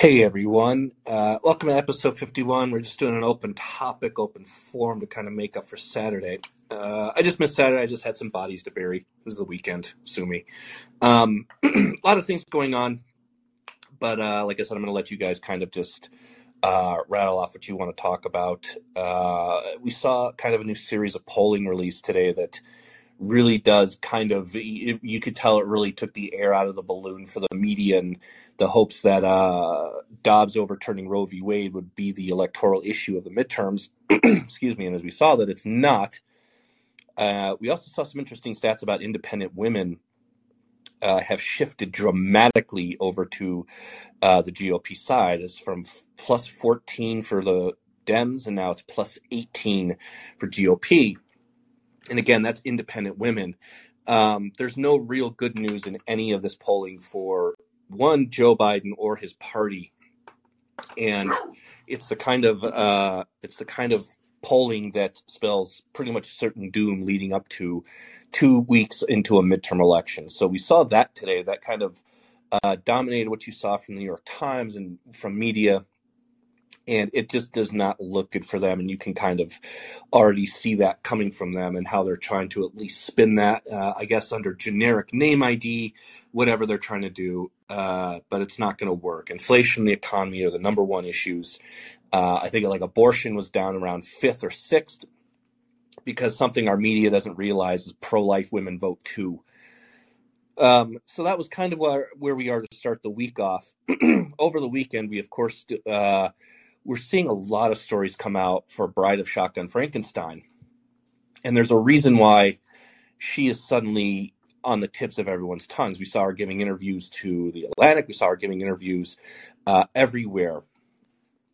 Hey everyone, uh, welcome to episode 51. We're just doing an open topic, open forum to kind of make up for Saturday. Uh, I just missed Saturday. I just had some bodies to bury. It was the weekend, sue me. Um, a lot of things going on, but uh, like I said, I'm going to let you guys kind of just uh, rattle off what you want to talk about. Uh, we saw kind of a new series of polling released today that really does kind of you, you could tell it really took the air out of the balloon for the media and the hopes that uh, Dobbs overturning Roe v. Wade would be the electoral issue of the midterms. Excuse me. And as we saw that it's not. Uh, we also saw some interesting stats about independent women uh, have shifted dramatically over to uh, the GOP side. It's from f- plus 14 for the Dems, and now it's plus 18 for GOP and again, that's independent women. Um, there's no real good news in any of this polling for one Joe Biden or his party, and it's the kind of uh, it's the kind of polling that spells pretty much certain doom leading up to two weeks into a midterm election. So we saw that today. That kind of uh, dominated what you saw from the New York Times and from media and it just does not look good for them. And you can kind of already see that coming from them and how they're trying to at least spin that, uh, I guess, under generic name ID, whatever they're trying to do. Uh, but it's not going to work. Inflation, the economy are the number one issues. Uh, I think like abortion was down around fifth or sixth because something our media doesn't realize is pro-life women vote too. Um, so that was kind of where, where we are to start the week off. Over the weekend, we of course uh, we're seeing a lot of stories come out for Bride of Shotgun Frankenstein. And there's a reason why she is suddenly on the tips of everyone's tongues. We saw her giving interviews to the Atlantic, we saw her giving interviews uh, everywhere.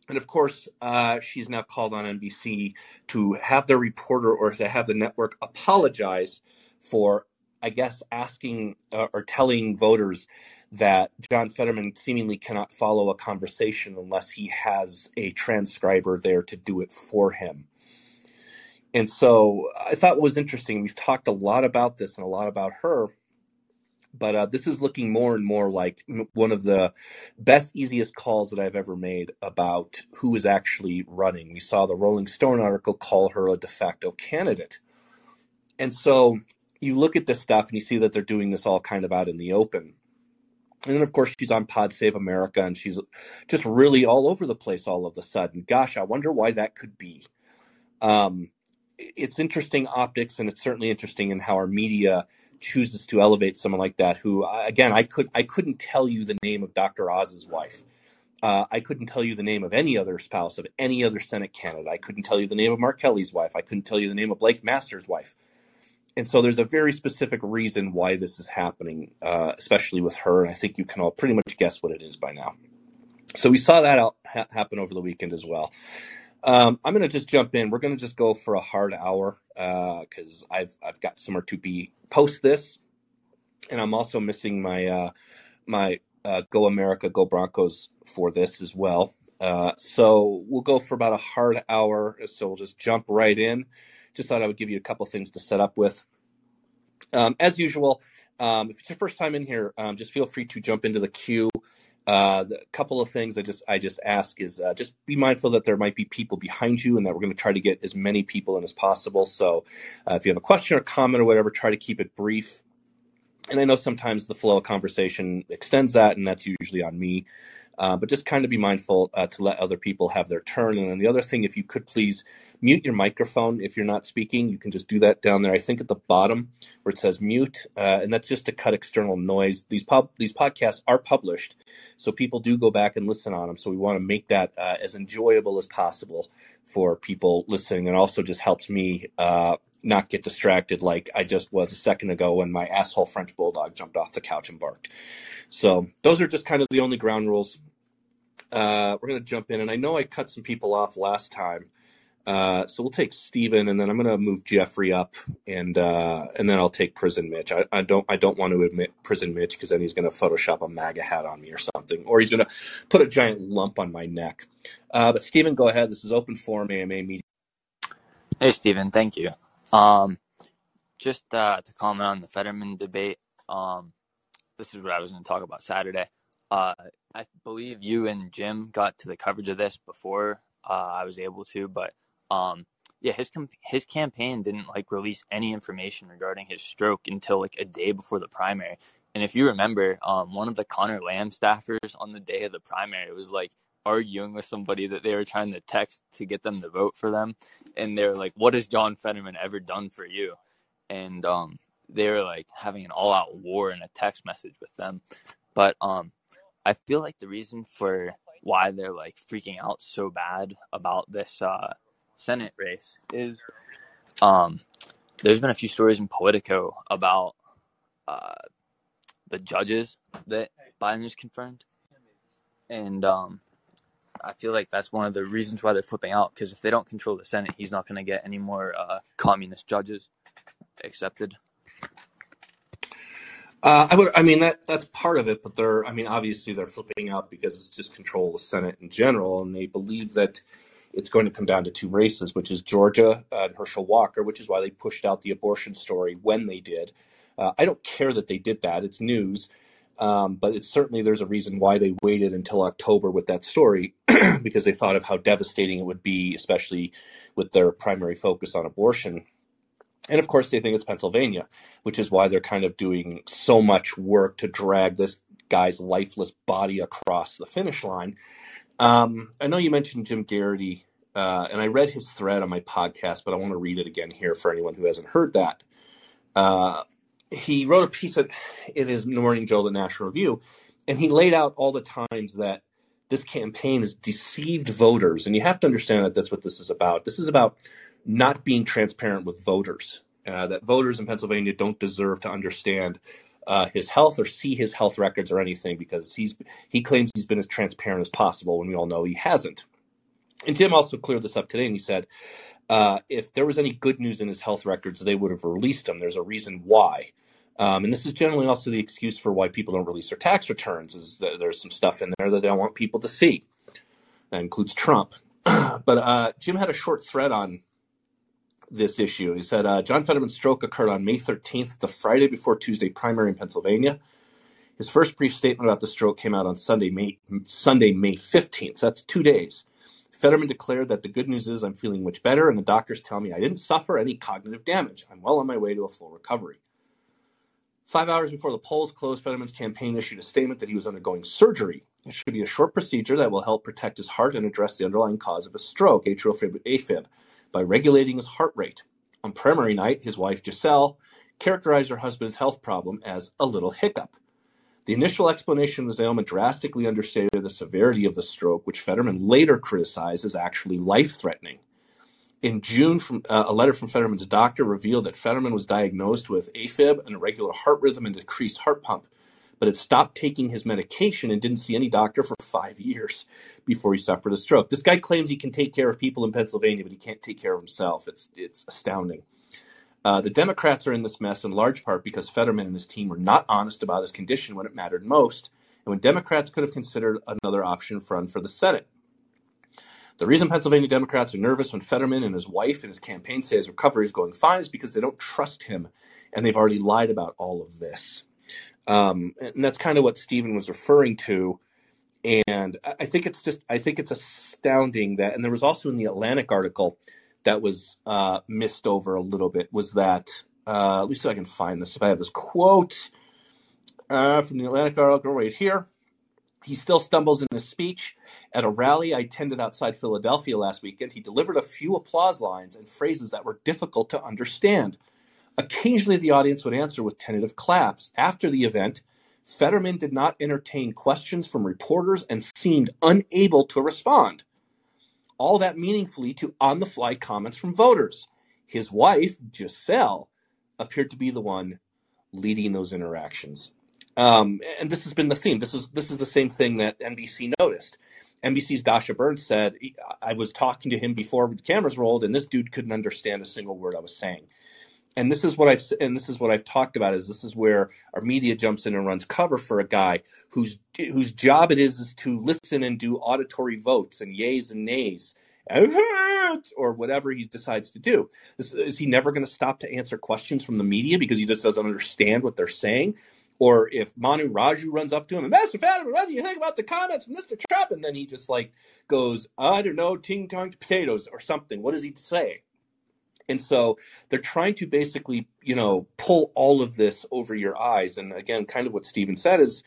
And of course, uh, she's now called on NBC to have the reporter or to have the network apologize for, I guess, asking uh, or telling voters that John Fetterman seemingly cannot follow a conversation unless he has a transcriber there to do it for him. And so I thought was interesting, we've talked a lot about this and a lot about her, but uh, this is looking more and more like one of the best, easiest calls that I've ever made about who is actually running. We saw the Rolling Stone article call her a de facto candidate. And so you look at this stuff and you see that they're doing this all kind of out in the open. And then, of course, she's on Pod Save America and she's just really all over the place all of a sudden. Gosh, I wonder why that could be. Um, it's interesting optics and it's certainly interesting in how our media chooses to elevate someone like that who again i could i couldn't tell you the name of dr oz's wife uh, i couldn't tell you the name of any other spouse of any other senate candidate i couldn't tell you the name of mark kelly's wife i couldn't tell you the name of blake masters wife and so there's a very specific reason why this is happening, uh, especially with her. And I think you can all pretty much guess what it is by now. So we saw that ha- happen over the weekend as well. Um, I'm going to just jump in. We're going to just go for a hard hour because uh, I've I've got somewhere to be post this, and I'm also missing my uh, my uh, Go America Go Broncos for this as well. Uh, so we'll go for about a hard hour. So we'll just jump right in. Just thought I would give you a couple things to set up with. Um, as usual, um, if it's your first time in here, um, just feel free to jump into the queue. Uh, the couple of things I just I just ask is uh, just be mindful that there might be people behind you, and that we're going to try to get as many people in as possible. So, uh, if you have a question or comment or whatever, try to keep it brief. And I know sometimes the flow of conversation extends that, and that's usually on me. Uh, but just kind of be mindful uh, to let other people have their turn. And then the other thing, if you could please mute your microphone if you're not speaking, you can just do that down there. I think at the bottom where it says mute, uh, and that's just to cut external noise. These pub these podcasts are published, so people do go back and listen on them. So we want to make that uh, as enjoyable as possible for people listening, and also just helps me uh, not get distracted like I just was a second ago when my asshole French bulldog jumped off the couch and barked. So those are just kind of the only ground rules. Uh, we're going to jump in, and I know I cut some people off last time, uh, so we'll take Steven, and then I'm going to move Jeffrey up, and uh, and then I'll take Prison Mitch. I, I don't I don't want to admit Prison Mitch because then he's going to Photoshop a MAGA hat on me or something, or he's going to put a giant lump on my neck. Uh, but Steven, go ahead. This is open forum AMA media. Hey, Steven. Thank you. Um, just uh, to comment on the Fetterman debate, um, this is what I was going to talk about Saturday. uh, I believe you and Jim got to the coverage of this before uh, I was able to, but um, yeah, his com- his campaign didn't like release any information regarding his stroke until like a day before the primary. And if you remember, um, one of the Connor Lamb staffers on the day of the primary was like arguing with somebody that they were trying to text to get them to vote for them, and they're like, "What has John Fetterman ever done for you?" And um, they were like having an all-out war in a text message with them. But um, I feel like the reason for why they're like freaking out so bad about this uh, Senate race is um, there's been a few stories in Politico about uh, the judges that Biden has confirmed, and um, I feel like that's one of the reasons why they're flipping out because if they don't control the Senate, he's not going to get any more uh, communist judges accepted. Uh, I would. I mean that that's part of it, but they're. I mean, obviously they're flipping out because it's just control of the Senate in general, and they believe that it's going to come down to two races, which is Georgia and Herschel Walker, which is why they pushed out the abortion story when they did. Uh, I don't care that they did that; it's news. Um, but it's certainly there's a reason why they waited until October with that story because they thought of how devastating it would be, especially with their primary focus on abortion. And of course, they think it's Pennsylvania, which is why they're kind of doing so much work to drag this guy's lifeless body across the finish line. Um, I know you mentioned Jim Geraghty, uh, and I read his thread on my podcast, but I want to read it again here for anyone who hasn't heard that. Uh, he wrote a piece at, in his Morning Jolt, the National Review, and he laid out all the times that this campaign has deceived voters. And you have to understand that that's what this is about. This is about not being transparent with voters. Uh, that voters in Pennsylvania don't deserve to understand uh, his health or see his health records or anything because he's he claims he's been as transparent as possible when we all know he hasn't. And Tim also cleared this up today, and he said uh, if there was any good news in his health records, they would have released him. There's a reason why. Um, and this is generally also the excuse for why people don't release their tax returns is that there's some stuff in there that they don't want people to see. That includes Trump. but uh, Jim had a short thread on this issue. He said uh, John Fetterman's stroke occurred on May 13th, the Friday before Tuesday primary in Pennsylvania. His first brief statement about the stroke came out on Sunday, May Sunday, May 15th. So that's two days. Fetterman declared that the good news is I'm feeling much better, and the doctors tell me I didn't suffer any cognitive damage. I'm well on my way to a full recovery. Five hours before the polls closed, Fetterman's campaign issued a statement that he was undergoing surgery. It should be a short procedure that will help protect his heart and address the underlying cause of his stroke, atrial AFib, by regulating his heart rate. On primary night, his wife Gisele characterized her husband's health problem as a little hiccup. The initial explanation of was ailment drastically understated the severity of the stroke, which Fetterman later criticized as actually life-threatening. In June, from, uh, a letter from Fetterman's doctor revealed that Fetterman was diagnosed with AFib, an irregular heart rhythm, and decreased heart pump, but had stopped taking his medication and didn't see any doctor for five years before he suffered a stroke. This guy claims he can take care of people in Pennsylvania, but he can't take care of himself. It's it's astounding. Uh, the Democrats are in this mess in large part because Fetterman and his team were not honest about his condition when it mattered most, and when Democrats could have considered another option run for the Senate. The reason Pennsylvania Democrats are nervous when Fetterman and his wife and his campaign say his recovery is going fine is because they don't trust him, and they've already lied about all of this. Um, and that's kind of what Stephen was referring to. And I think it's just, I think it's astounding that, and there was also in the Atlantic article that was uh, missed over a little bit was that uh, let me see if I can find this. If I have this quote uh, from the Atlantic article right here, he still stumbles in his speech. At a rally I attended outside Philadelphia last weekend, he delivered a few applause lines and phrases that were difficult to understand. Occasionally, the audience would answer with tentative claps. After the event, Fetterman did not entertain questions from reporters and seemed unable to respond all that meaningfully to on the fly comments from voters. His wife, Gisele, appeared to be the one leading those interactions. Um, and this has been the theme. This is this is the same thing that NBC noticed. NBC's Dasha Burns said, I was talking to him before the cameras rolled, and this dude couldn't understand a single word I was saying and this is what I've and this is what I've talked about is this is where our media jumps in and runs cover for a guy whose whose job it is is to listen and do auditory votes and yays and nays or whatever he decides to do. Is, is he never going to stop to answer questions from the media because he just doesn't understand what they're saying? Or if Manu Raju runs up to him and Master Fetterman, what do you think about the comments from Mr. Trump? And then he just like goes, I don't know, ting tong potatoes or something. What does he say? And so they're trying to basically, you know, pull all of this over your eyes. And again, kind of what Stephen said is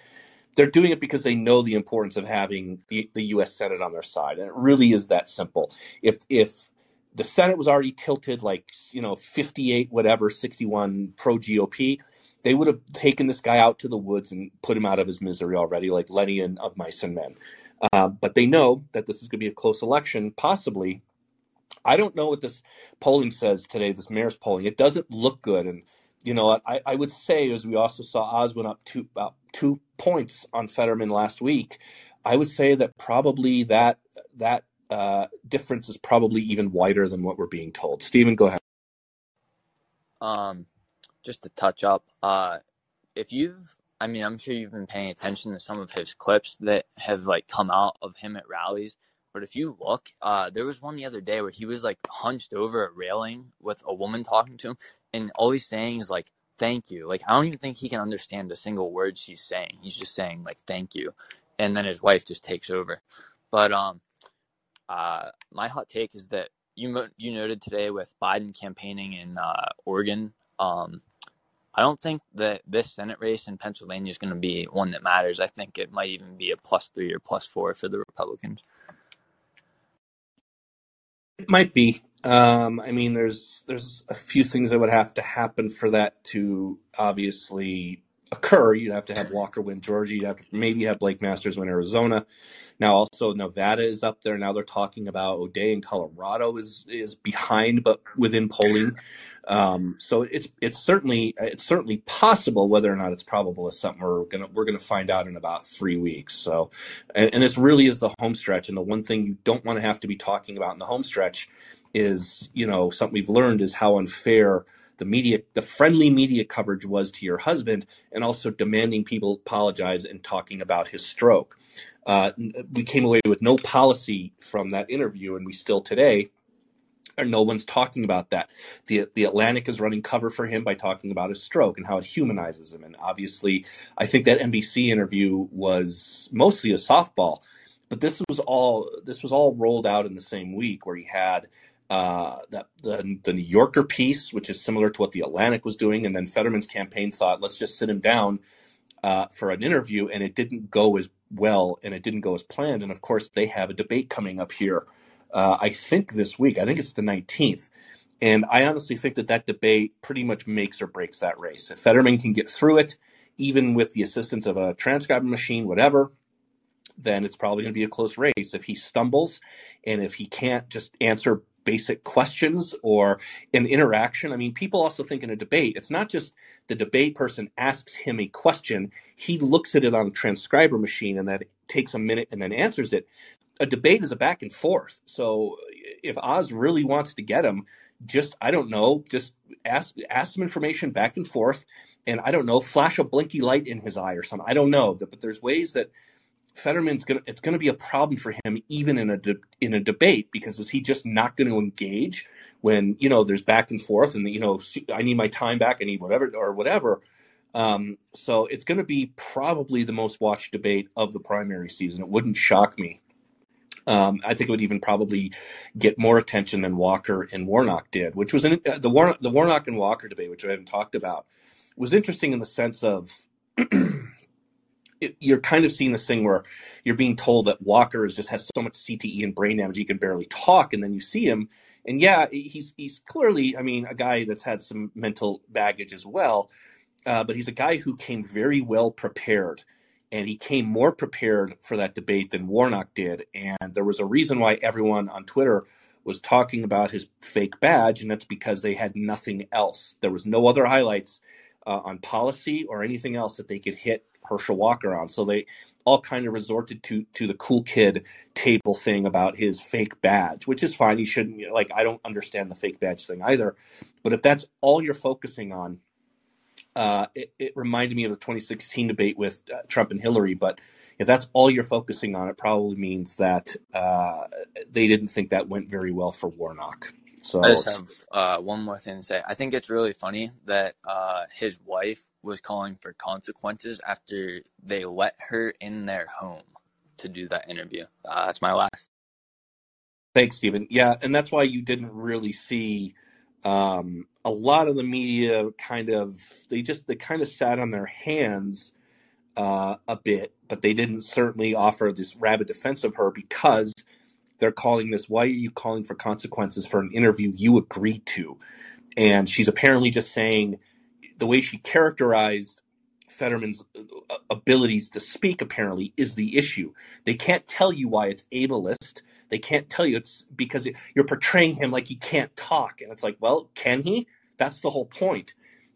they're doing it because they know the importance of having the, the U.S. Senate on their side, and it really is that simple. If if the Senate was already tilted like you know 58 whatever 61 pro GOP, they would have taken this guy out to the woods and put him out of his misery already, like Lenny and of mice and men. Uh, but they know that this is going to be a close election, possibly. I don't know what this polling says today. This Marist polling, it doesn't look good, and you know, I, I would say as we also saw Oswin up two about two points on Fetterman last week. I would say that probably that that uh, difference is probably even wider than what we're being told. Stephen, go ahead. Um, just to touch up, uh, if you've, I mean, I'm sure you've been paying attention to some of his clips that have like come out of him at rallies. But if you look, uh, there was one the other day where he was like hunched over a railing with a woman talking to him, and all he's saying is like, thank you. Like, I don't even think he can understand a single word she's saying. He's just saying, like, thank you. And then his wife just takes over. But um, uh, my hot take is that you you noted today with Biden campaigning in uh, Oregon. Um, I don't think that this Senate race in Pennsylvania is going to be one that matters. I think it might even be a plus three or plus four for the Republicans. It might be. Um, I mean, there's there's a few things that would have to happen for that to obviously occur. You'd have to have Walker win Georgia. You'd have to maybe have Blake Masters win Arizona. Now, also Nevada is up there. Now they're talking about O'Dea in Colorado is is behind, but within polling. Um, so it's it's certainly it's certainly possible. Whether or not it's probable is something we're gonna we're gonna find out in about three weeks. So, and, and this really is the home stretch. And the one thing you don't want to have to be talking about in the home stretch is you know something we've learned is how unfair the media the friendly media coverage was to your husband and also demanding people apologize and talking about his stroke uh, we came away with no policy from that interview and we still today no one's talking about that. The the Atlantic is running cover for him by talking about his stroke and how it humanizes him. And obviously, I think that NBC interview was mostly a softball, but this was all this was all rolled out in the same week where he had uh, that the, the New Yorker piece, which is similar to what the Atlantic was doing, and then Fetterman's campaign thought, let's just sit him down uh, for an interview, and it didn't go as well, and it didn't go as planned. And of course, they have a debate coming up here. Uh, I think this week. I think it's the 19th. And I honestly think that that debate pretty much makes or breaks that race. If Fetterman can get through it, even with the assistance of a transcribing machine, whatever, then it's probably going to be a close race. If he stumbles and if he can't just answer basic questions or an interaction. I mean, people also think in a debate, it's not just the debate person asks him a question, he looks at it on a transcriber machine and that takes a minute and then answers it. A debate is a back and forth. So if Oz really wants to get him, just I don't know, just ask ask some information back and forth, and I don't know, flash a blinky light in his eye or something. I don't know, but there's ways that Fetterman's gonna it's gonna be a problem for him even in a de, in a debate because is he just not going to engage when you know there's back and forth and you know I need my time back I need whatever or whatever. Um, so it's going to be probably the most watched debate of the primary season. It wouldn't shock me. Um, I think it would even probably get more attention than Walker and Warnock did, which was an, uh, the Warnock the Warnock and Walker debate, which I haven't talked about, was interesting in the sense of it, you're kind of seeing this thing where you're being told that Walker is just has so much CTE and brain damage he can barely talk, and then you see him, and yeah, he's he's clearly, I mean, a guy that's had some mental baggage as well, uh, but he's a guy who came very well prepared, and he came more prepared for that debate than Warnock did, and there was a reason why everyone on Twitter was talking about his fake badge, and that's because they had nothing else. There was no other highlights uh, on policy or anything else that they could hit Herschel Walker on. So they all kind of resorted to to the cool kid table thing about his fake badge, which is fine. You shouldn't like. I don't understand the fake badge thing either. But if that's all you're focusing on, uh, it, it, reminded me of the 2016 debate with uh, Trump and Hillary. But if that's all you're focusing on, it probably means that uh, they didn't think that went very well for Warnock. So I just have uh, one more thing to say. I think it's really funny that uh, his wife was calling for consequences after they let her in their home to do that interview. Uh, that's my last. Thanks, Stephen. Yeah, and that's why you didn't really see um, a lot of the media kind of they just they kind of sat on their hands uh, a bit, but they didn't certainly offer this rabid defense of her because they're calling this. Why are you calling for consequences for an interview you agreed to? And she's apparently just saying the way she characterized Fetterman's uh, abilities to speak apparently is the issue. They can't tell you why it's ableist. They can't tell you it's because you're portraying him like he can't talk. And it's like, well, can he? That's the whole point.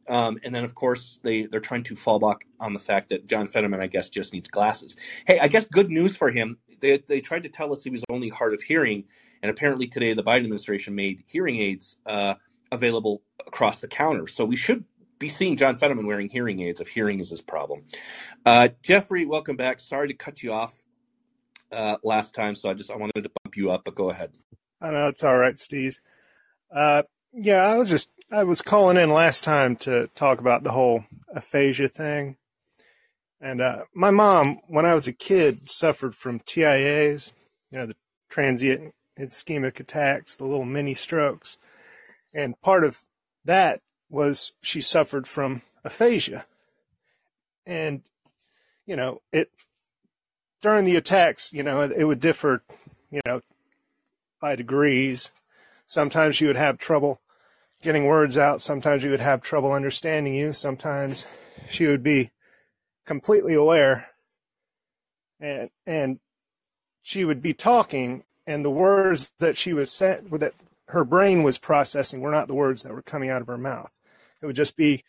Um, and then, of course, they, they're trying to fall back on the fact that John Fetterman, I guess, just needs glasses. Hey, I guess good news for him. They, they tried to tell us he was only hard of hearing. And apparently today, the Biden administration made hearing aids uh, available across the counter. So we should be seeing John Fetterman wearing hearing aids if hearing is his problem. Uh, Jeffrey, welcome back. Sorry to cut you off uh, last time, so I just I wanted to bump you up, but go ahead. I know it's all right, Steve. Uh, yeah, I was just I was calling in last time to talk about the whole aphasia thing, and uh, my mom, when I was a kid, suffered from TIAs, you know, the transient ischemic attacks, the little mini strokes, and part of that was she suffered from aphasia, and you know it during the attacks, you know, it would differ, you know, by degrees. Sometimes you would have trouble getting words out. Sometimes you would have trouble understanding you. Sometimes she would be completely aware and, and she would be talking and the words that she was saying, that her brain was processing were not the words that were coming out of her mouth. It would just be,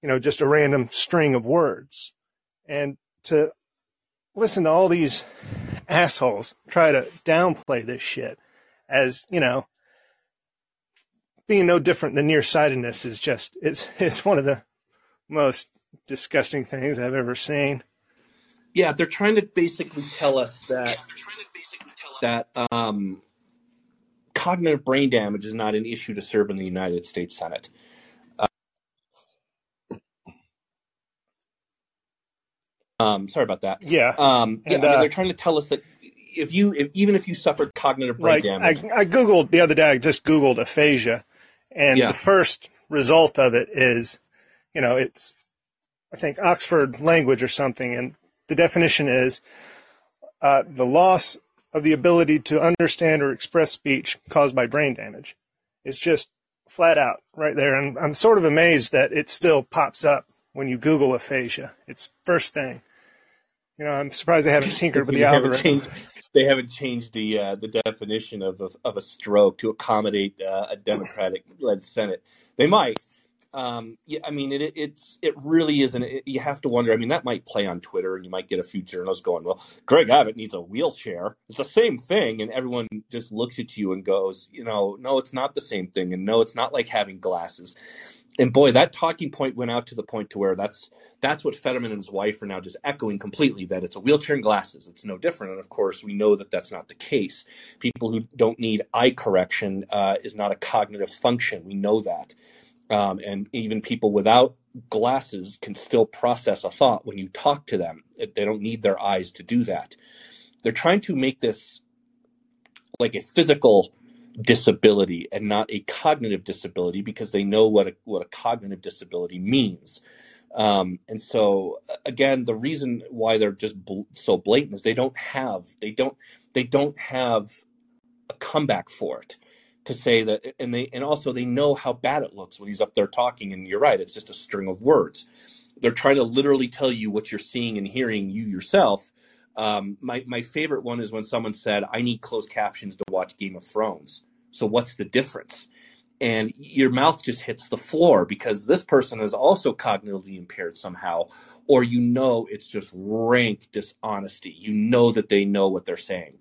you know, just a random string of words. And to listen to all these assholes try to downplay this shit as, you know, being no different than nearsightedness is just it's it's one of the most disgusting things I've ever seen. Yeah, they're trying to basically tell us that that um, cognitive brain damage is not an issue to serve in the United States Senate. Um, sorry about that. Yeah. Um, yeah, And, I mean, uh, they're trying to tell us that if you, if, even if you suffered cognitive brain Like I, damage, I googled the other day. I just googled aphasia, and Yeah. the first result of it is, you know, it's I think Oxford language or something, and the definition is uh, the loss of the ability to understand or express speech caused by brain damage. It's just flat out right there, and I'm sort of amazed that it still pops up when you Google aphasia. It's first thing. You know, I'm surprised they haven't tinkered with the haven't algorithm. changed. They haven't changed the uh, the definition of a, of a stroke to accommodate uh, a Democratic led Senate. They might. Um, yeah, I mean, it, it's it really isn't. It, you have to wonder. I mean, that might play on Twitter, and you might get a few journalists going, "Well, Greg Abbott needs a wheelchair." It's the same thing, and everyone just looks at you and goes, "You know, no, it's not the same thing, and no, it's not like having glasses." And boy, that talking point went out to the point to where that's that's what Fetterman and his wife are now just echoing completely that it's a wheelchair and glasses. It's no different. And of course, we know that that's not the case. People who don't need eye correction uh, is not a cognitive function. We know that. Um, and even people without glasses can still process a thought when you talk to them. They don't need their eyes to do that. They're trying to make this like a physical disability and not a cognitive disability because they know what a, what a cognitive disability means. Um, and so again, the reason why they're just bl- so blatant is they don't have they don't they don't have a comeback for it to say that and they and also they know how bad it looks when he's up there talking and you're right it's just a string of words. They're trying to literally tell you what you're seeing and hearing you yourself. Um, my, my favorite one is when someone said i need closed captions to watch game of thrones. So what's the difference? And your mouth just hits the floor because this person is also cognitively impaired somehow or you know it's just rank dishonesty. You know that they know what they're saying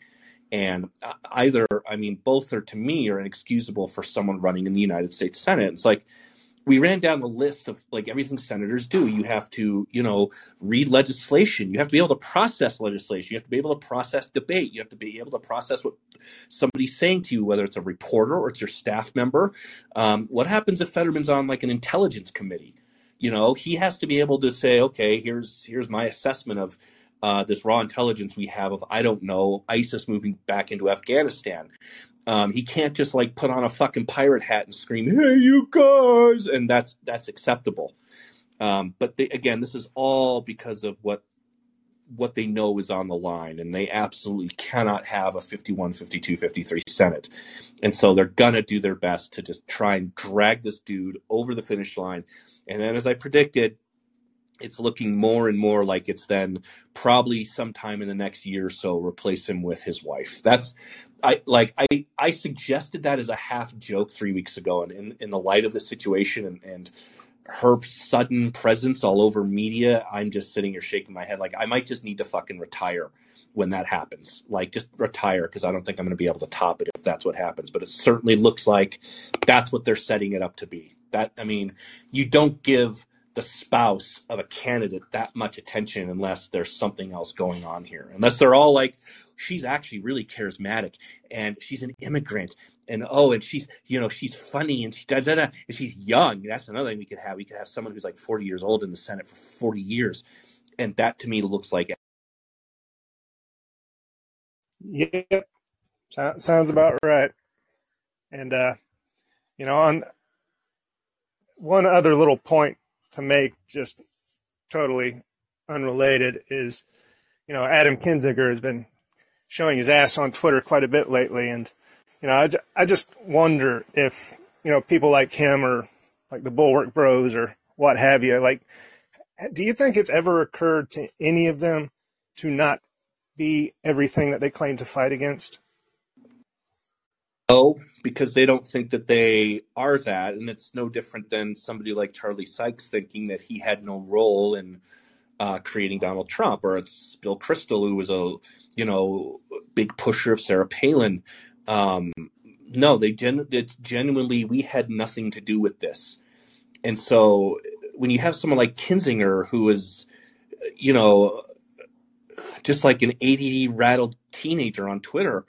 and either i mean both are to me are inexcusable for someone running in the united states senate it's like we ran down the list of like everything senators do. You have to, you know, read legislation. You have to be able to process legislation. You have to be able to process debate. You have to be able to process what somebody's saying to you, whether it's a reporter or it's your staff member. Um, what happens if Fetterman's on like an intelligence committee? You know, he has to be able to say, okay, here's here's my assessment of uh, this raw intelligence we have of I don't know ISIS moving back into Afghanistan. Um, he can't just like put on a fucking pirate hat and scream, "Hey, you guys!" and that's that's acceptable. Um, but they, again, this is all because of what what they know is on the line, and they absolutely cannot have a 51, 52, 53 Senate. And so they're gonna do their best to just try and drag this dude over the finish line. And then, as I predicted, it's looking more and more like it's then probably sometime in the next year or so replace him with his wife. That's I like I I suggested that as a half joke three weeks ago, and in in the light of the situation and and her sudden presence all over media, I'm just sitting here shaking my head like I might just need to fucking retire when that happens. Like just retire because I don't think I'm going to be able to top it if that's what happens. But it certainly looks like that's what they're setting it up to be. That I mean, you don't give the spouse of a candidate that much attention unless there's something else going on here. Unless they're all like, she's actually really charismatic and she's an immigrant and oh and she's you know she's funny and she da, da, da, and she's young that's another thing we could have we could have someone who's like 40 years old in the senate for 40 years and that to me looks like Yep, sounds about right. And uh, you know, on one other little point to make, just totally unrelated, is you know Adam Kinzinger has been showing his ass on Twitter quite a bit lately, and you know I, I just wonder if you know people like him or like the Bulwark Bros or what have you, like, do you think it's ever occurred to any of them to not be everything that they claim to fight against? No because they don't think that they are that and it's no different than somebody like charlie sykes thinking that he had no role in uh, creating donald trump or it's bill kristol who was a you know big pusher of sarah palin. Um, no they gen- it's genuinely we had nothing to do with this. And so when you have someone like kinzinger who is you know just like an ADD rattled teenager on Twitter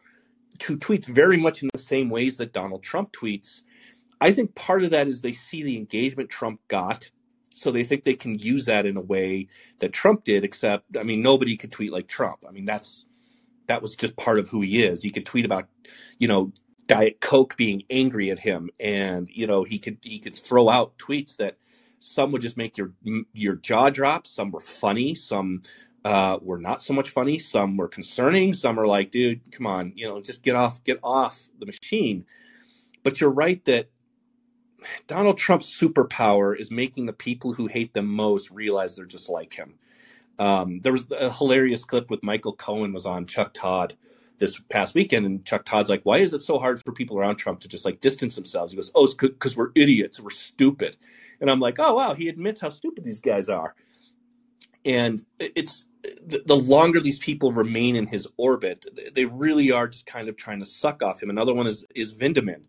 who tweets very much in the same ways that Donald Trump tweets. I think part of that is they see the engagement Trump got. So they think they can use that in a way that Trump did, except, I mean, nobody could tweet like Trump. I mean, that's, that was just part of who he is. He could tweet about, you know, Diet Coke being angry at him. And, you know, he could, he could throw out tweets that some would just make your, your jaw drop. Some were funny. Some uh, were not so much funny. Some were concerning. Some are like, dude, come on, you know, just get off, get off the machine. But you're right that Donald Trump's superpower is making the people who hate them most realize they're just like him. Um, there was a hilarious clip with Michael Cohen was on Chuck Todd this past weekend, and Chuck Todd's like, "Why is it so hard for people around Trump to just like distance themselves?" He goes, "Oh, it's because we're idiots, we're stupid." And I'm like, "Oh wow, he admits how stupid these guys are." And it's the, longer these people remain in his orbit, they really are just kind of trying to suck off him. Another one is is Vindman.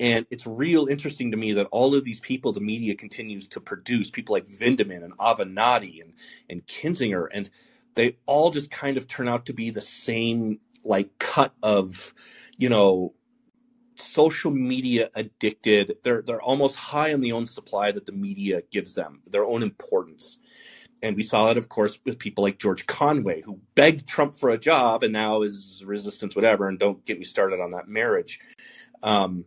And it's real interesting to me that all of these people the media continues to produce, people like Vindman and Avenatti and, and Kinzinger, and they all just kind of turn out to be the same like cut of, you know, social media addicted. They're they're almost high on the own supply that the media gives them, their own importance. And we saw it, of course, with people like George Conway, who begged Trump for a job and now is resistance, whatever. And don't get me started on that marriage. Um,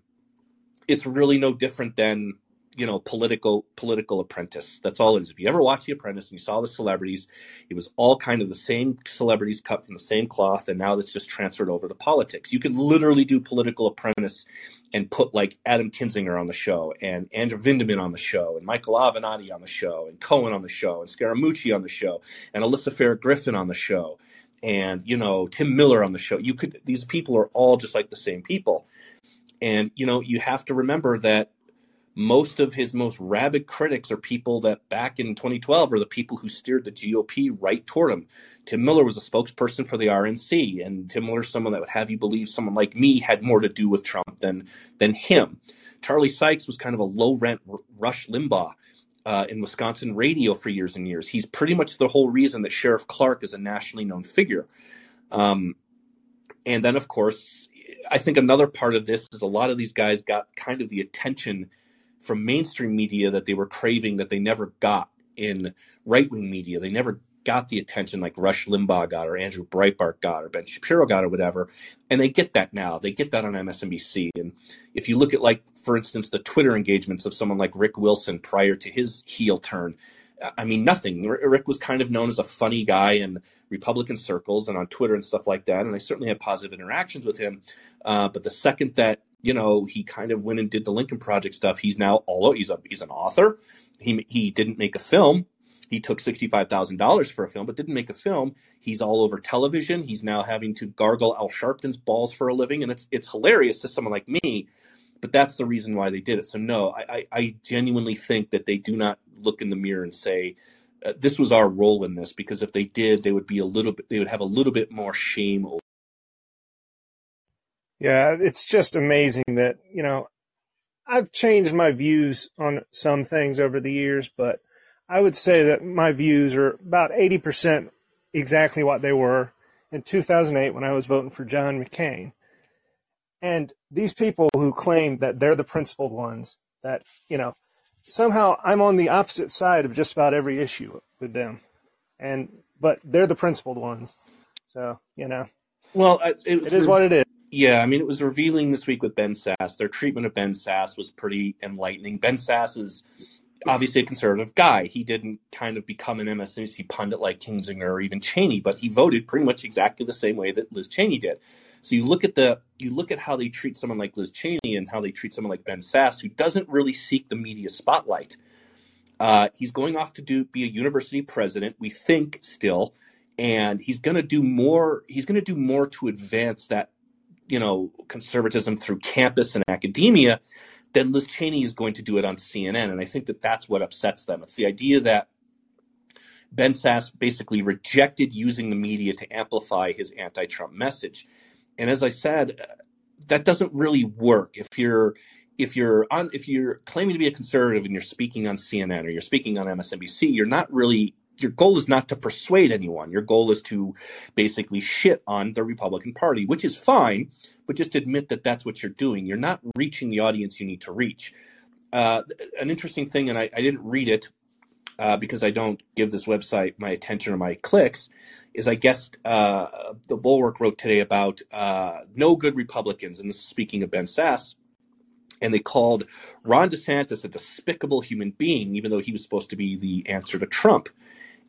it's really no different than you know political political apprentice. That's all it is. If you ever watch the apprentice and you saw the celebrities it was all kind of the same celebrities cut from the same cloth and now that's just transferred over to politics. You could literally do political apprentice and put like adam kinzinger on the show and andrew vindman on the show and michael avenatti on the show and cohen on the show and scaramucci on the show and alyssa farah griffin on the show and you know tim miller on the show. You could these people are all just like the same people. And you know you have to remember that most of his most rabid critics are people that back in 2012 are the people who steered the GOP right toward him. Tim Miller was a spokesperson for the RNC, and Tim Miller's someone that would have you believe someone like me had more to do with Trump than than him. Charlie Sykes was kind of a low rent Rush Limbaugh. Uh, in Wisconsin radio for years and years. He's pretty much the whole reason that Sheriff Clarke is a nationally known figure. Um, and then, of course, I think another part of this is a lot of these guys got kind of the attention from mainstream media that they were craving that they never got in right wing media. They never got the attention like Rush Limbaugh got or Andrew Breitbart got or Ben Shapiro got or whatever. And they get that now. They get that on MSNBC. And if you look at like, for instance, the Twitter engagements of someone like Rick Wilson prior to his heel turn, I mean, nothing. Rick was kind of known as a funny guy in Republican circles and on Twitter and stuff like that. And I certainly had positive interactions with him. Uh, but the second that you know he kind of went and did the Lincoln Project stuff, he's now all he's a he's an author. He he didn't make a film. He took sixty five thousand dollars for a film, but didn't make a film. He's all over television. He's now having to gargle Al Sharpton's balls for a living, and it's it's hilarious to someone like me but that's the reason why they did it. So no, I, I genuinely think that they do not look in the mirror and say uh, this was our role in this because if they did, they would be a little bit they would have a little bit more shame. Yeah, it's just amazing that you know I've changed my views on some things over the years, but I would say that my views are about eighty percent exactly what they were in 2008 when I was voting for John McCain. And these people who claim that they're the principled ones, that, you know, somehow I'm on the opposite side of just about every issue with them. And, but they're the principled ones. So, you know. Well, it, it is what it is. Yeah, I mean, it was revealing this week with Ben Sasse. Their treatment of Ben Sasse was pretty enlightening. Ben Sasse is obviously a conservative guy. He didn't kind of become an MSNBC pundit like Kinzinger or even Cheney, but he voted pretty much exactly the same way that Liz Cheney did. So you look at the you look at how they treat someone like Liz Cheney and how they treat someone like Ben Sasse, who doesn't really seek the media spotlight. Uh, he's going off to do be a university president, we think still, and he's going to do more. He's going to do more to advance that, you know, conservatism through campus and academia then Liz Cheney is going to do it on CNN. And I think that that's what upsets them. It's the idea that Ben Sasse basically rejected using the media to amplify his anti-Trump message. And as I said, uh, that doesn't really work if you're if you're on if you're claiming to be a conservative and you're speaking on CNN or you're speaking on MSNBC, you're not really your goal is not to persuade anyone. Your goal is to basically shit on the Republican Party, which is fine, but just admit that that's what you're doing. You're not reaching the audience you need to reach. Uh, an interesting thing, and I, I didn't read it, uh, because I don't give this website my attention or my clicks, is I guess uh, the Bulwark wrote today about uh, no good Republicans, and this is speaking of Ben Sasse, and they called Ron DeSantis a despicable human being, even though he was supposed to be the answer to Trump.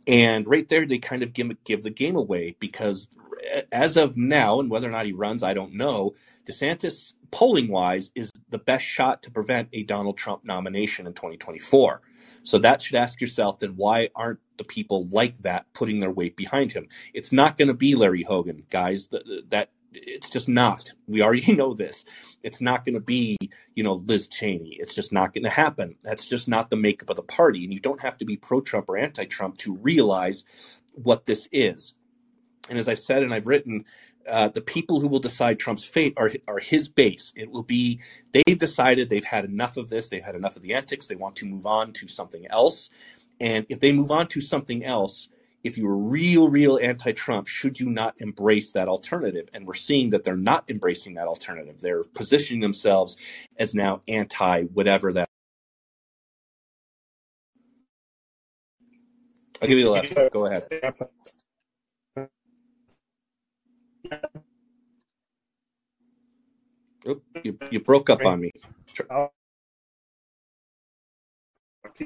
And right there, they kind of give, give the game away because eh, as of now, and whether or not he runs, I don't know, DeSantis, polling wise, is the best shot to prevent a Donald Trump nomination in 2024. So that should ask yourself then why aren't the people like that putting their weight behind him? It's not going to be Larry Hogan, guys. That it's just not. We already know this. It's not going to be, you know, Liz Cheney. It's just not going to happen. That's just not the makeup of the party. And you don't have to be pro Trump or anti Trump to realize what this is. And as I've said and I've written, uh, the people who will decide Trump's fate are are his base. It will be they've decided they've had enough of this. They've had enough of the antics. They want to move on to something else. And if they move on to something else, if you're real, real anti-Trump, should you not embrace that alternative? And we're seeing that they're not embracing that alternative. They're positioning themselves as now anti whatever that. I'll give you the left. Go ahead. Oop, you, you broke up on me.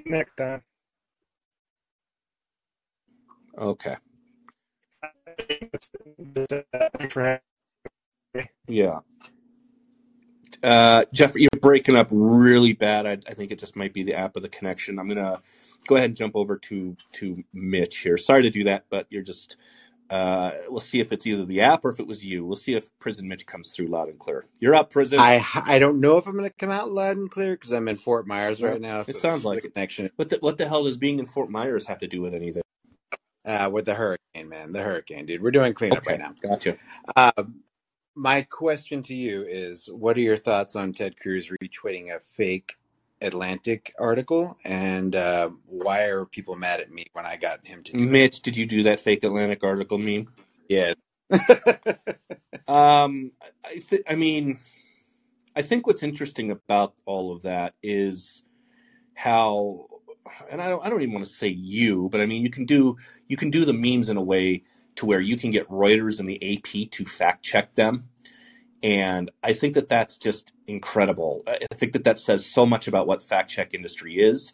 next time. Okay. Yeah. Uh, Jeff, you're breaking up really bad. I, I think it just might be the app or the connection. I'm gonna go ahead and jump over to to Mitch here. Sorry to do that, but you're just Uh, we'll see if it's either the app or if it was you. We'll see if Prison Mitch comes through loud and clear. You're up, Prison. I I don't know if I'm going to come out loud and clear because I'm in Fort Myers right now. it sounds like it. connection What the, what the hell does being in Fort Myers have to do with anything? Uh, with the hurricane, man, the hurricane, dude. We're doing cleanup right now. gotcha. Uh, my question to you is, what are your thoughts on Ted Cruz retweeting a fake Atlantic article, and uh, why are people mad at me when I got him to? Mitch, did you do that fake Atlantic article meme? Yeah. Um, I th- I mean, I think what's interesting about all of that is how, and I don't, I don't even want to say you, but I mean, you can do, you can do the memes in a way to where you can get Reuters and the AP to fact check them. And I think that that's just incredible. I think that that says so much about what fact check industry is.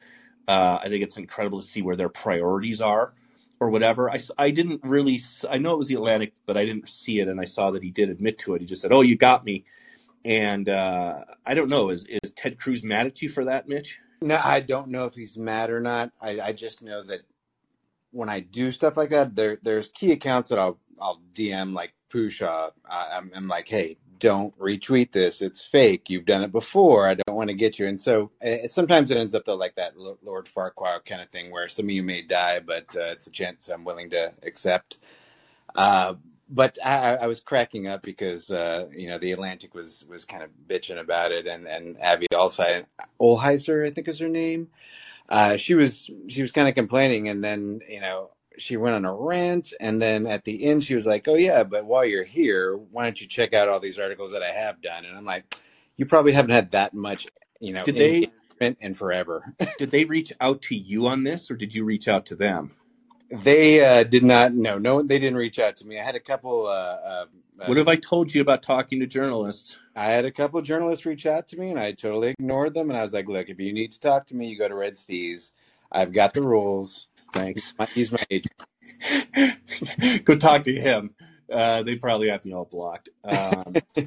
Uh, I think it's incredible to see where their priorities are or whatever. I, I didn't really, I know it was the Atlantic, but I didn't see it. And I saw that he did admit to it. He just said, Oh, you got me. And uh, I don't know. Is, is Ted Cruz mad at you for that, Mitch? No, I don't know if he's mad or not. I, I just know that when I do stuff like that, there there's key accounts that I'll I'll DM like Pusha. I, I'm, I'm like, hey, don't retweet this. It's fake. You've done it before. I don't want to get you. And so uh, sometimes it ends up though like that Lo- Lord Farquaad kind of thing, where some of you may die, but uh, it's a chance I'm willing to accept. Uh, but I, I was cracking up because uh, you know the Atlantic was was kind of bitching about it, and and Abby Ohlheiser, Ohlheiser I think is her name uh, she was she was kind of complaining, and then you know she went on a rant, and then at the end she was like, "Oh yeah, but while you're here, why don't you check out all these articles that I have done?" And I'm like, "You probably haven't had that much, you know, Did they in forever." did they reach out to you on this, or did you reach out to them? They uh, did not. No, no, they didn't reach out to me. I had a couple. Uh, uh, uh, What have I told you about talking to journalists? I had a couple of journalists reach out to me, and I totally ignored them. And I was like, "Look, if you need to talk to me, you go to Red Steez. I've got the rules. Thanks. My- He's my agent." Go talk to him. Uh, they probably have me all blocked. Um,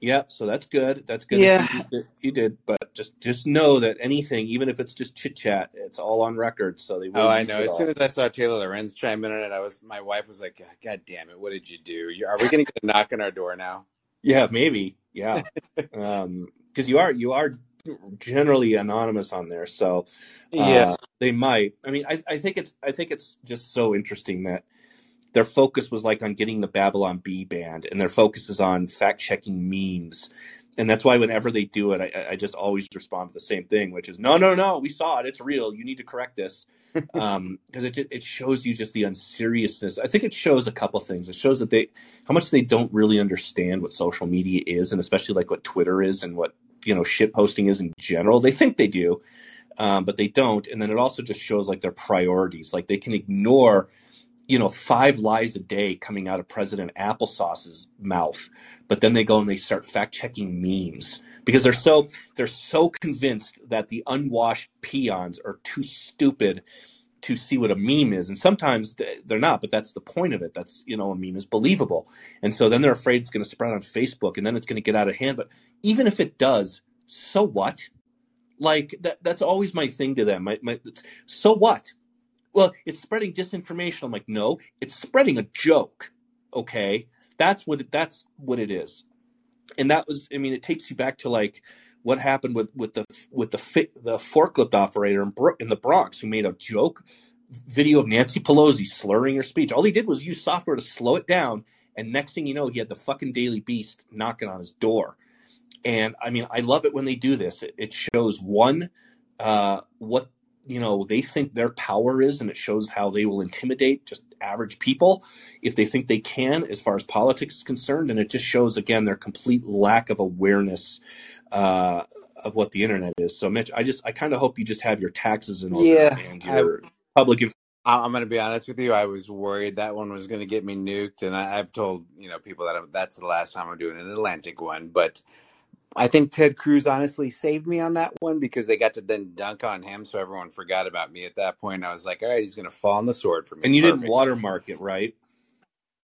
yeah, so that's good. That's good. Yeah. You, did, you did, but just just know that anything, even if it's just chit chat, it's all on record. So they will Oh, I know. As all. soon as I saw Taylor Lorenz chime in on it, I was my wife was like, "God damn it, what did you do? Are we going to get a knock on our door now?" Yeah, maybe. Yeah, because you are you are generally anonymous on there, so Yeah, uh, they might. I mean, I, I think it's I think it's just so interesting that their focus was like on getting the Babylon Bee band, and their focus is on fact checking memes, and that's why whenever they do it, I, I just always respond to the same thing, which is no, no, no, we saw it, it's real. You need to correct this, because it it shows you just the unseriousness. I think it shows a couple things. It shows that they how much they don't really understand what social media is, and especially like what Twitter is and what you know shit posting is in general. They think they do, um, but they don't. And then it also just shows like their priorities. Like they can ignore, you know, five lies a day coming out of President Applesauce's mouth, but then they go and they start fact checking memes because they're so they're so convinced that the unwashed peons are too stupid to see what a meme is. And sometimes they're not but that's the point of it. That's you know a meme is believable. And so then they're afraid it's going to spread on facebook and then it's going to get out of hand. But even if it does so what? Like that that's always my thing to them. My, my, so what well it's spreading disinformation i'm like no it's spreading a joke okay that's what it, that's what it is and that was i mean it takes you back to like what happened with with the with the the forklift operator in, Bro- in the Bronx who made a joke video of Nancy Pelosi slurring her speech. All he did was use software to slow it down, and next thing you know, he had the fucking Daily Beast knocking on his door. And I mean, I love it when they do this. It, it shows one uh, what you know they think their power is, and it shows how they will intimidate just average people if they think they can, as far as politics is concerned. And it just shows again their complete lack of awareness uh, of what the internet is. So, Mitch, I just I kind of hope you just have your taxes in order yeah. and I, your public. Inf- I- I'm going to be honest with you. I was worried that one was going to get me nuked, and I, I've told you know people that I'm, that's the last time I'm doing an Atlantic one. But I think Ted Cruz honestly saved me on that one because they got to then dunk on him, so everyone forgot about me at that point. I was like, all right, he's going to fall on the sword for me. and you didn't watermark it, right?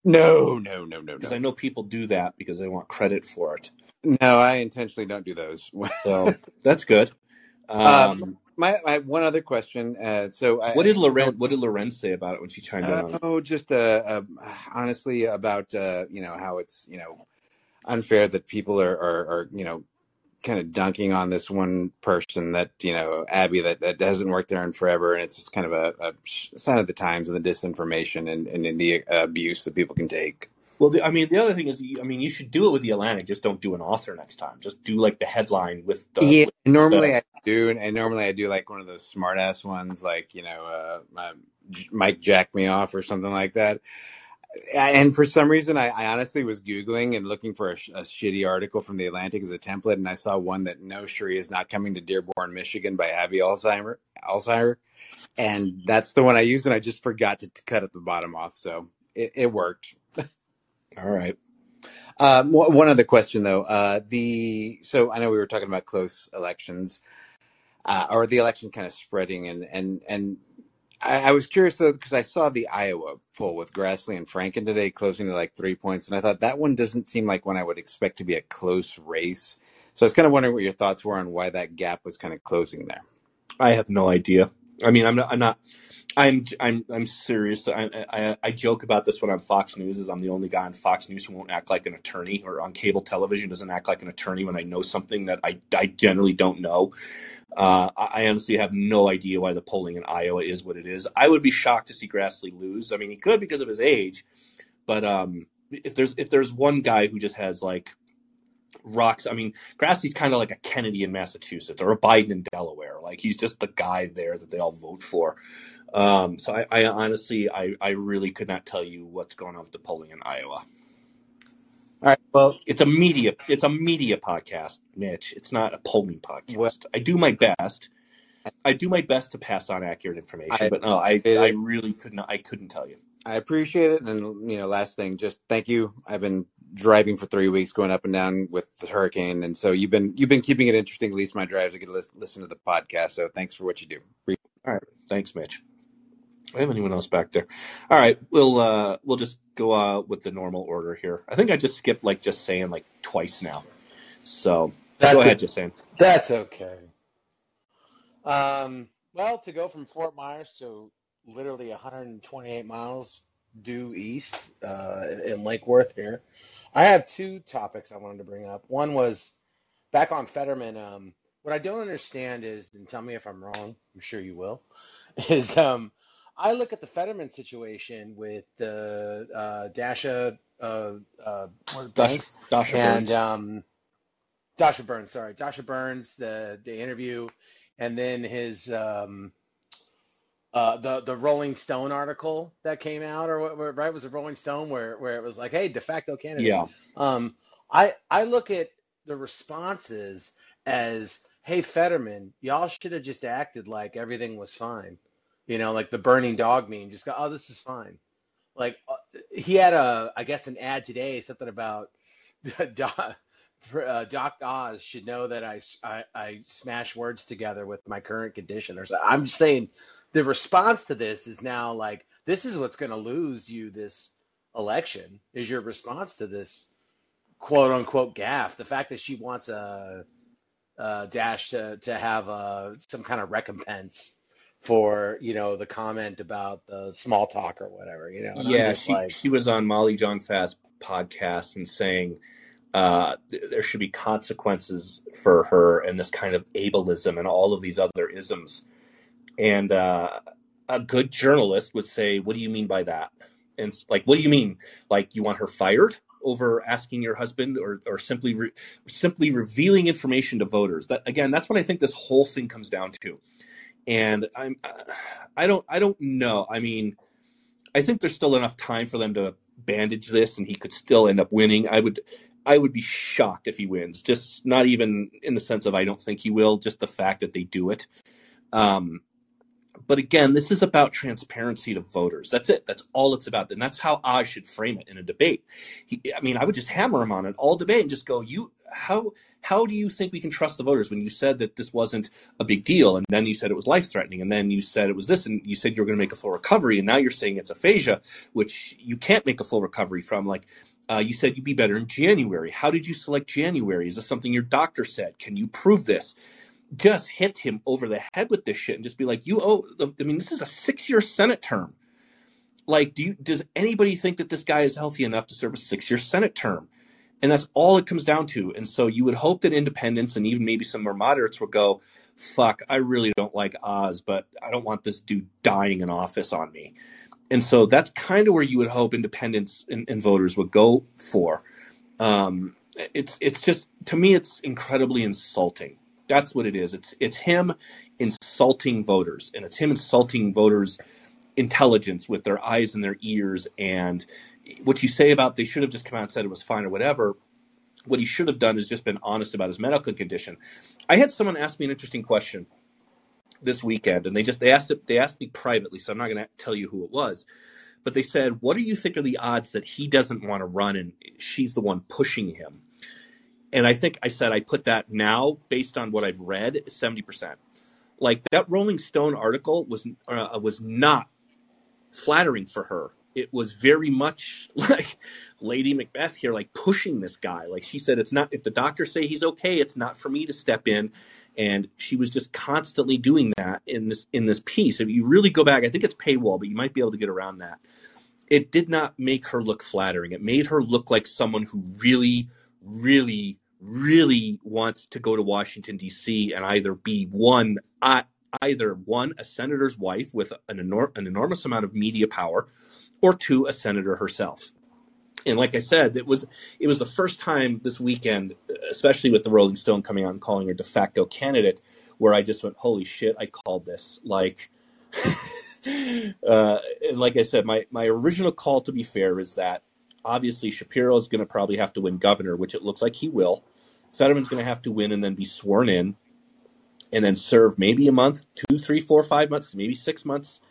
No, no, no, no, Because no. I know people do that because they want credit for it. No, I intentionally don't do those. So that's good. Um, Um, my, my one other question. Uh, so I, what did Loren What did Lorenz say about it when she chimed in uh, on it? oh, just uh, uh, honestly about uh, you know how it's you know unfair that people are are, are you know kind of dunking on this one person that you know Abby that, that hasn't worked there in forever, and it's just kind of a, a sign of the times and the disinformation and, and, and the abuse that people can take. Well, the, I mean, the other thing is, I mean, you should do it with the Atlantic. Just don't do an author next time. Just do like the headline with the. Yeah, with normally the I do, and, and normally I do like one of those smart ass ones, like you know, uh, uh, Mike jack me off or something like that. And for some reason, I, I honestly was googling and looking for a, a shitty article from the Atlantic as a template, and I saw one that no, Sharia is not coming to Dearborn, Michigan by Abby Alzheimer. Alzheimer, and that's the one I used, and I just forgot to, to cut at the bottom off, so it, it worked. all right. One one other question though, uh, the so I know we were talking about close elections. uh, or the election kind of spreading and and and I, I was curious though because I saw the Iowa poll with Grassley and Franken today closing to like three points, and I thought that one doesn't seem like one I would expect to be a close race. So I was kind of wondering what your thoughts were on why that gap was kind of closing there. I have no idea. I mean, I'm not. I'm not. I'm. I'm. I'm serious. I, I. I joke about this when I'm Fox News. Is I'm the only guy on Fox News who won't act like an attorney, or on cable television doesn't act like an attorney when I know something that I. I generally don't know. Uh, I honestly have no idea why the polling in Iowa is what it is. I would be shocked to see Grassley lose. I mean, he could because of his age, but um, if there's if there's one guy who just has like rocks. I mean, Grassley's kind of like a Kennedy in Massachusetts or a Biden in Delaware. Like he's just the guy there that they all vote for. Um, so I, I honestly, I, I really could not tell you what's going on with the polling in Iowa. All right. Well, It's a media, it's a media podcast, Mitch. It's not a polling well, podcast. I do my best. I do my best to pass on accurate information, I but no, I, appreciate I it. really could not, I couldn't tell you. I appreciate it. And you know, last thing, just thank you. I've been driving for three weeks, going up and down with the hurricane, and so you've been you've been keeping it interesting. At least my drives, I get to listen to the podcast. So thanks for what you do. Appreciate All right. Thanks, Mitch. I have anyone else back there? All right, we'll uh we'll just go uh with the normal order here. I think I just skipped like just saying like twice now. So go That's ahead, a, just saying. that's okay. Um, well, to go from Fort Myers to literally 128 miles due east uh, in in Lake Worth here, I have two topics I wanted to bring up. One was back on Fetterman. Um, what I don't understand is, and tell me if I'm wrong. I'm sure you will. Is um, I look at the Fetterman situation with the uh, Dasha uh, uh, what, Dasha, Dasha and Burns. um, Dasha Burns. Sorry, Dasha Burns. The the interview, and then his um, uh, the the Rolling Stone article that came out, or what, what- right? Was a Rolling Stone where where it was like, hey, de facto candidate. Yeah. Um, I I look at the responses as, hey, Fetterman, y'all should have just acted like everything was fine. You know, like the burning dog meme. Just go, oh, this is fine. Like uh, he had a, I guess, an ad today, something about Doc, uh, Doc Oz should know that I, I I smash words together with my current condition. Or. I'm just saying, the response to this is now like this is what's going to lose you this election is your response to this quote unquote gaff. The fact that she wants a, a dash to to have a, some kind of recompense for you know the comment about the small talk or whatever you know and Yeah, she like she was on Molly Jong-Fast podcast and saying uh, th- there should be consequences for her and this kind of ableism and all of these other isms. And uh, a good journalist would say, "What do you mean by that?" And like, "What do you mean? Like you want her fired over asking your husband, or or simply re- simply revealing information to voters?" That again, that's what I think this whole thing comes down to. And I'm, I don't, I don't know. I mean, I think there's still enough time for them to bandage this, and he could still end up winning. I would, I would be shocked if he wins. Just not even in the sense of I don't think he will. Just the fact that they do it. Um, but again, this is about transparency to voters. That's it. That's all it's about. And that's how I should frame it in a debate. He, I mean, I would just hammer him on it all debate and just go, "You, how, how do you think we can trust the voters when you said that this wasn't a big deal, and then you said it was life threatening, and then you said it was this, and you said you were going to make a full recovery, and now you're saying it's aphasia, which you can't make a full recovery from. Like, uh, you said you'd be better in January. How did you select January? Is this something your doctor said? Can you prove this? Just hit him over the head with this shit and just be like, you owe, I mean, this is a six year Senate term. Like, do you, does anybody think that this guy is healthy enough to serve a six year Senate term? And that's all it comes down to. And so you would hope that independents and even maybe some more moderates would go, fuck, I really don't like Oz, but I don't want this dude dying in office on me. And so that's kind of where you would hope independents and, and voters would go for. Um, it's it's just to me it's incredibly insulting. That's what it is. It's it's him insulting voters, and it's him insulting voters' intelligence with their eyes and their ears. And what you say about they should have just come out and said it was fine or whatever. What he should have done is just been honest about his medical condition. I had someone ask me an interesting question this weekend, and they just they asked it they asked me privately, so I'm not going to tell you who it was. But they said, "What do you think are the odds that he doesn't want to run and she's the one pushing him?" And I think I said I put that now based on what I've read, seventy percent. Like that Rolling Stone article was uh, was not flattering for her. It was very much like Lady Macbeth here, like pushing this guy. Like she said, it's not if the doctors say he's okay, it's not for me to step in. And she was just constantly doing that in this in this piece. If you really go back, I think it's paywall, but you might be able to get around that. It did not make her look flattering. It made her look like someone who really, really, really wants to go to Washington D.C. and either be one, uh, either one a senator's wife with an, enor- an enormous amount of media power, or two a senator herself and like I said, it was it was the first time this weekend, especially with the Rolling Stone coming out and calling her de facto candidate, where I just went, "Holy shit! I called this." Like, uh, and like I said, my my original call, to be fair, is that obviously Shapiro is going to probably have to win governor, which it looks like he will. Fetterman's going to have to win and then be sworn in, and then serve maybe a month, two, three, four, five months, maybe six months,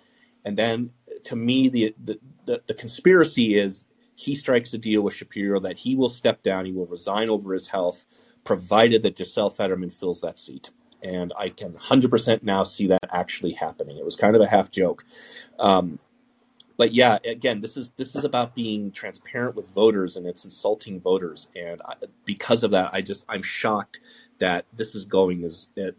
and then to me the the, the, the conspiracy is he strikes a deal with Shapiro that he will step down, he will resign over his health, provided that Gisele Fetterman fills that seat. And I can 100% now see that actually happening. It was kind of a half joke. Um, but yeah, again, this is this is about being transparent with voters, and it's insulting voters. And I, because of that, I just I'm shocked that this is going as it,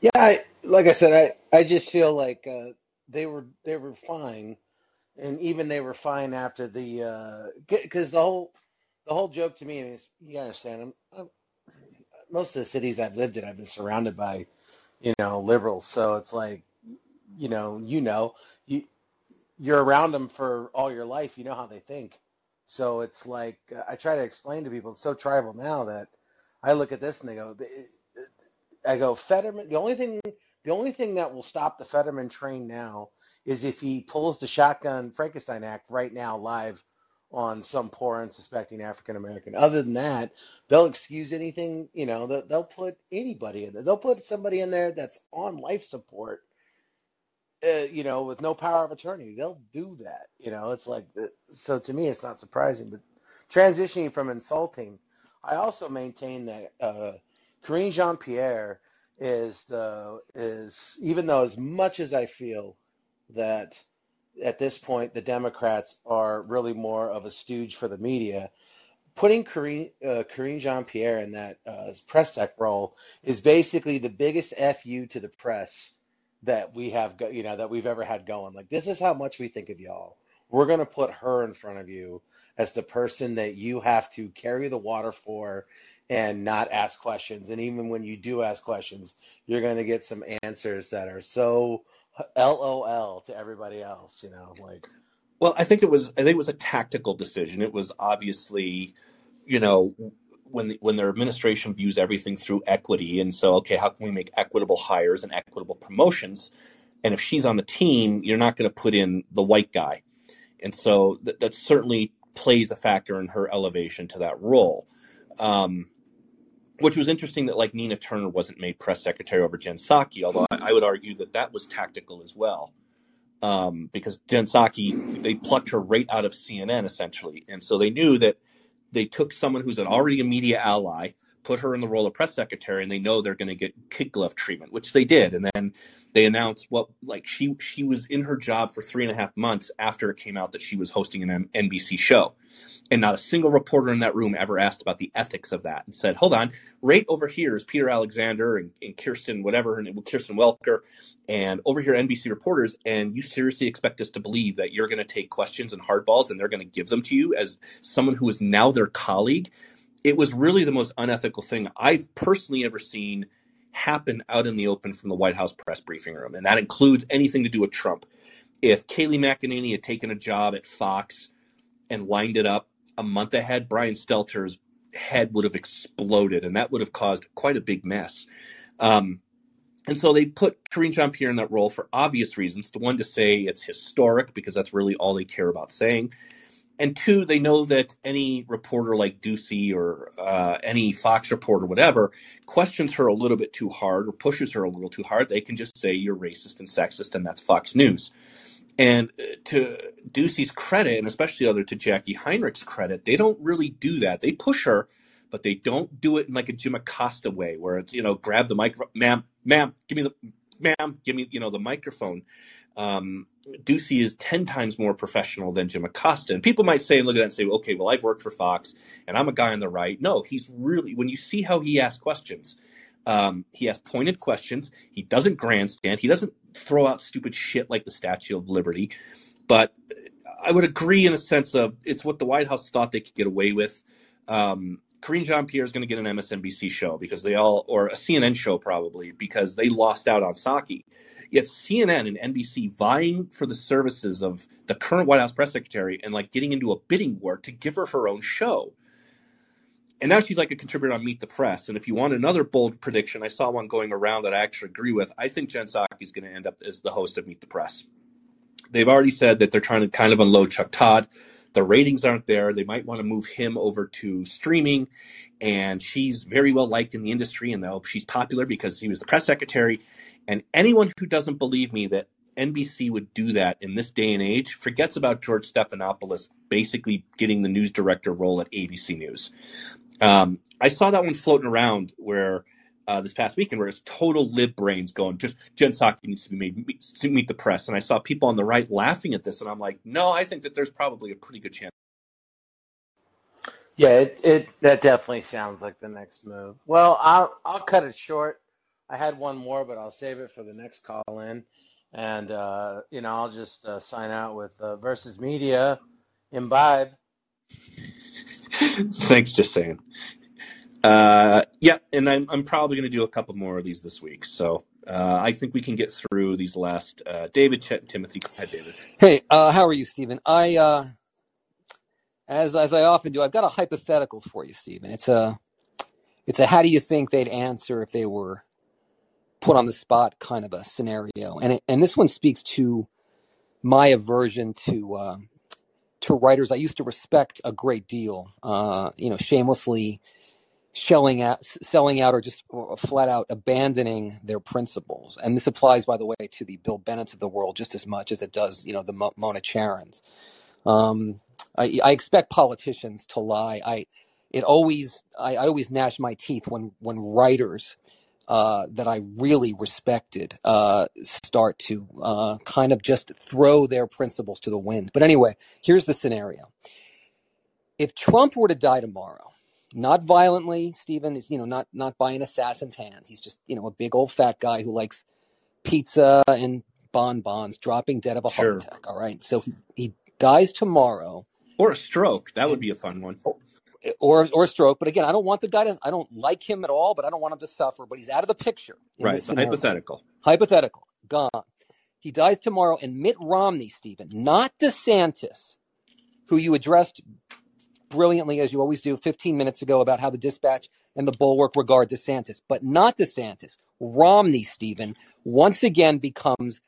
Yeah, I, like I said, I I just feel like uh, they were they were fine. And even they were fine after the because the whole the whole joke to me is you understand I'm, I'm, most of the cities I've lived in I've been surrounded by you know liberals. So it's like you know you know you you're around them for all your life you know how they think so it's like uh, I try to explain to people it's so tribal now that I look at this and they go I go Fetterman the only thing the only thing that will stop the Fetterman train now is if he pulls the shotgun Frankenstein act right now live on some poor unsuspecting African American. Other than that, they'll excuse anything, you know, they'll, they'll put anybody in there. They'll put somebody in there that's on life support, uh, you know, with no power of attorney. They'll do that. You know, it's like, the, so to me, it's not surprising. But transitioning from insulting, I also maintain that uh, Karine Jean Pierre is the, is, even though as much as I feel that at this point the Democrats are really more of a stooge for the media. Putting Karine, uh, Karine Jean Pierre in that uh, press sec role is basically the biggest fu to the press that we have, go- you know, that we've ever had going. Like this is how much we think of y'all. We're gonna put her in front of you as the person that you have to carry the water for and not ask questions. And even when you do ask questions, you're gonna get some answers that are so LOL to everybody else, you know, like well, I think it was I think it was a tactical decision. It was obviously, you know, when the, when their administration views everything through equity, and so okay, how can we make equitable hires and equitable promotions? And if she's on the team, you're not going to put in the white guy, and so th- that certainly plays a factor in her elevation to that role. Um, which was interesting that like Nina Turner wasn't made press secretary over Jen Psaki, although I, I would argue that that was tactical as well. Um, because Jen Psaki, they plucked her right out of CNN essentially. And so they knew that they took someone who's an already a media ally, put her in the role of press secretary, and they know they're going to get kid glove treatment, which they did. And then they announced what like she she was in her job for three and a half months after it came out that she was hosting an NBC show, and not a single reporter in that room ever asked about the ethics of that and said, "Hold on, right over here is Peter Alexander and, and Kristen whatever name, Kristen Welker, and over here NBC reporters, and you seriously expect us to believe that you're going to take questions and hardballs and they're going to give them to you as someone who is now their colleague?" it was really the most unethical thing I've personally ever seen happen out in the open from the White House press briefing room. And that includes anything to do with Trump. If Kayleigh McEnany had taken a job at Fox and lined it up a month ahead, Brian Stelter's head would have exploded, and that would have caused quite a big mess. Um, and so they put Karine Jean Pierre in that role for obvious reasons. The one to say it's historic because that's really all they care about saying and two, they know that any reporter like Doocy or uh, any Fox reporter, whatever, questions her a little bit too hard or pushes her a little too hard, they can just say you're racist and sexist, and that's Fox News. And uh, to Doocy's credit, and especially other to Jacqui Heinrich's credit, they don't really do that. They push her, but they don't do it in like a Jim Acosta way, where it's you know grab the microphone, ma'am, ma'am, give me the, ma'am, give me you know the microphone. Um, Doocy is 10 times more professional than Jim Acosta. And people might say, and look at that and say, okay, well, I've worked for Fox and I'm a guy on the right. No, he's really, when you see how he asks questions, um, he has pointed questions. He doesn't grandstand. He doesn't throw out stupid shit like the Statue of Liberty. But I would agree in a sense of it's what the White House thought they could get away with. Um, Karine Jean Pierre is going to get an MSNBC show because they all, or a CNN show probably, because they lost out on Psaki. Yet CNN and NBC vying for the services of the current White House press secretary and like getting into a bidding war to give her her own show. And now she's like a contributor on Meet the Press. And if you want another bold prediction, I saw one going around that I actually agree with. I think Jen Psaki is going to end up as the host of Meet the Press. They've already said that they're trying to kind of unload Chuck Todd. The ratings aren't there. They might want to move him over to streaming. And she's very well liked in the industry, and she's popular because he was the press secretary and anyone who doesn't believe me that NBC would do that in this day and age forgets about George Stephanopoulos basically getting the news director role at ABC News. Um, I saw that one floating around where uh, this past weekend where it's total lib brains going, just Jen Psaki needs to be made meet, meet the press. And I saw people on the right laughing at this, and I'm like, no, I think that there's probably a pretty good chance. Yeah, it, it that definitely sounds like the next move. Well, I'll I'll cut it short. I had one more, but I'll save it for the next call in. And, uh, you know, I'll just uh, sign out with uh, Versus Media, imbibe. Thanks, just saying. Uh, yeah, and I'm, I'm probably going to do a couple more of these this week. So uh, I think we can get through these last. Uh, David, Timothy. David. Hey, uh, how are you, Stephen? I, uh, as as I often do, I've got a hypothetical for you, Stephen. It's a, it's a how do you think they'd answer if they were put on the spot kind of a scenario, and it, and this one speaks to my aversion to uh, to writers I used to respect a great deal. Uh, you know, shamelessly shelling out, selling out, or just flat out abandoning their principles. And this applies, by the way, to the Bill Bennett's of the world just as much as it does, you know, the Mo- Mona Charens. Um, I, I expect politicians to lie. I it always I, I always gnash my teeth when when writers uh, that I really respected uh, start to uh, kind of just throw their principles to the wind. But anyway, here's the scenario: if Trump were to die tomorrow, not violently, Stephen is you know not not by an assassin's hand. He's just you know a big old fat guy who likes pizza and bonbons, dropping dead of a heart attack. All right, so he, he dies tomorrow. Or a stroke. That would be a fun one. Or or stroke. But again, I don't want the guy to. I don't like him at all, but I don't want him to suffer. But he's out of the picture. Right. Hypothetical. Hypothetical. Gone. He dies tomorrow, and Mitt Romney, Stephen, not DeSantis, who you addressed brilliantly as you always do 15 minutes ago about how the dispatch and the bulwark regard DeSantis, but not DeSantis. Romney, Stephen, once again becomes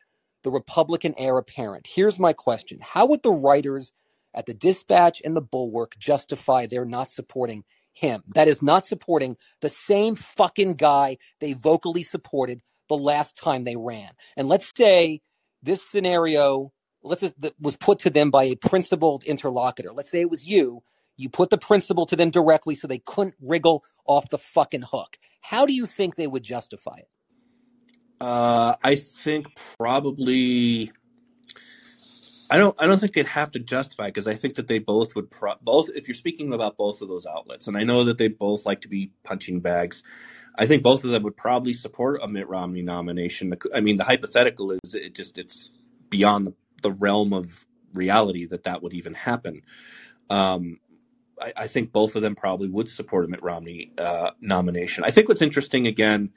the Republican heir apparent. Here's my question How would the writers at the dispatch and the bulwark justify their not supporting him. That is not supporting the same fucking guy they vocally supported the last time they ran. And let's say this scenario let's just, was put to them by a principled interlocutor. Let's say it was you. You put the principle to them directly so they couldn't wriggle off the fucking hook. How do you think they would justify it? Uh, I think probably. I don't. I don't think they'd have to justify because I think that they both would pro- both. If you're speaking about both of those outlets, and I know that they both like to be punching bags, I think both of them would probably support a Mitt Romney nomination. I mean, the hypothetical is it just it's beyond the, the realm of reality that that would even happen. Um, I, I think both of them probably would support a Mitt Romney uh, nomination. I think what's interesting again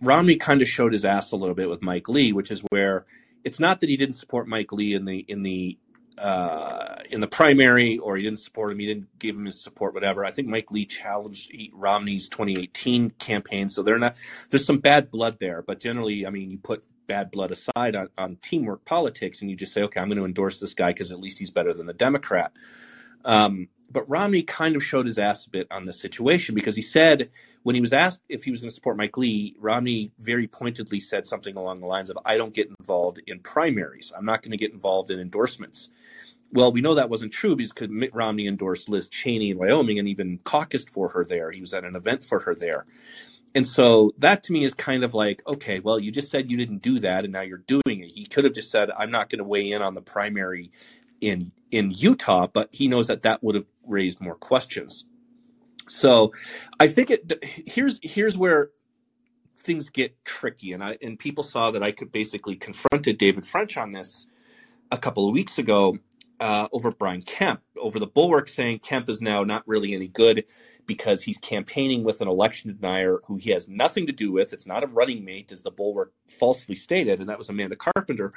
Romney kind of showed his ass a little bit with Mike Lee, which is where it's not that he didn't support Mike Lee in the in the uh, in the primary, or he didn't support him. He didn't give him his support, whatever. I think Mike Lee challenged Romney's 2018 campaign, so they're not. There's some bad blood there, but generally, I mean, you put bad blood aside on, on teamwork politics, and you just say, okay, I'm going to endorse this guy because at least he's better than the Democrat. Um, but Romney kind of showed his ass a bit on this situation because he said when he was asked if he was going to support Mike Lee, Romney very pointedly said something along the lines of, I don't get involved in primaries. I'm not going to get involved in endorsements. Well, we know that wasn't true because Mitt Romney endorsed Liz Cheney in Wyoming and even caucused for her there. He was at an event for her there. And so that to me is kind of like, okay, well, you just said you didn't do that and now you're doing it. He could have just said, I'm not going to weigh in on the primary in in Utah, but he knows that that would have raised more questions. So I think it here's here's where things get tricky and I and people saw that I could basically confronted David French on this a couple of weeks ago uh, over Brian Kemp over the bulwark saying Kemp is now not really any good because he's campaigning with an election denier who he has nothing to do with. It's not a running mate, as the bulwark falsely stated, and that was Amanda Carpenter.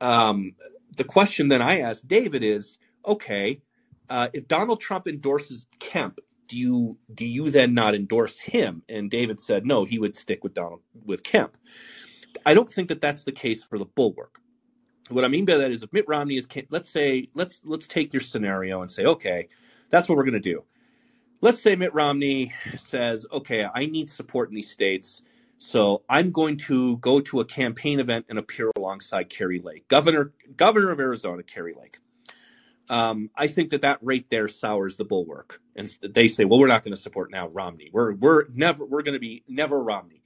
Um, the question then I asked David is, okay, uh, if Donald Trump endorses Kemp, do you do you then not endorse him? And David said no, he would stick with Donald with Kemp. I don't think that that's the case for the bulwark. What I mean by that is, if Mitt Romney is, let's say, let's let's take your scenario and say, okay, that's what we're going to do. Let's say Mitt Romney says, okay, I need support in these states, so I'm going to go to a campaign event and appear alongside Kari Lake, governor governor of Arizona, Kari Lake um, I think that that right there sours the bulwark, and they say, "Well, we're not going to support now Romney. We're we're never we're going to be never Romney."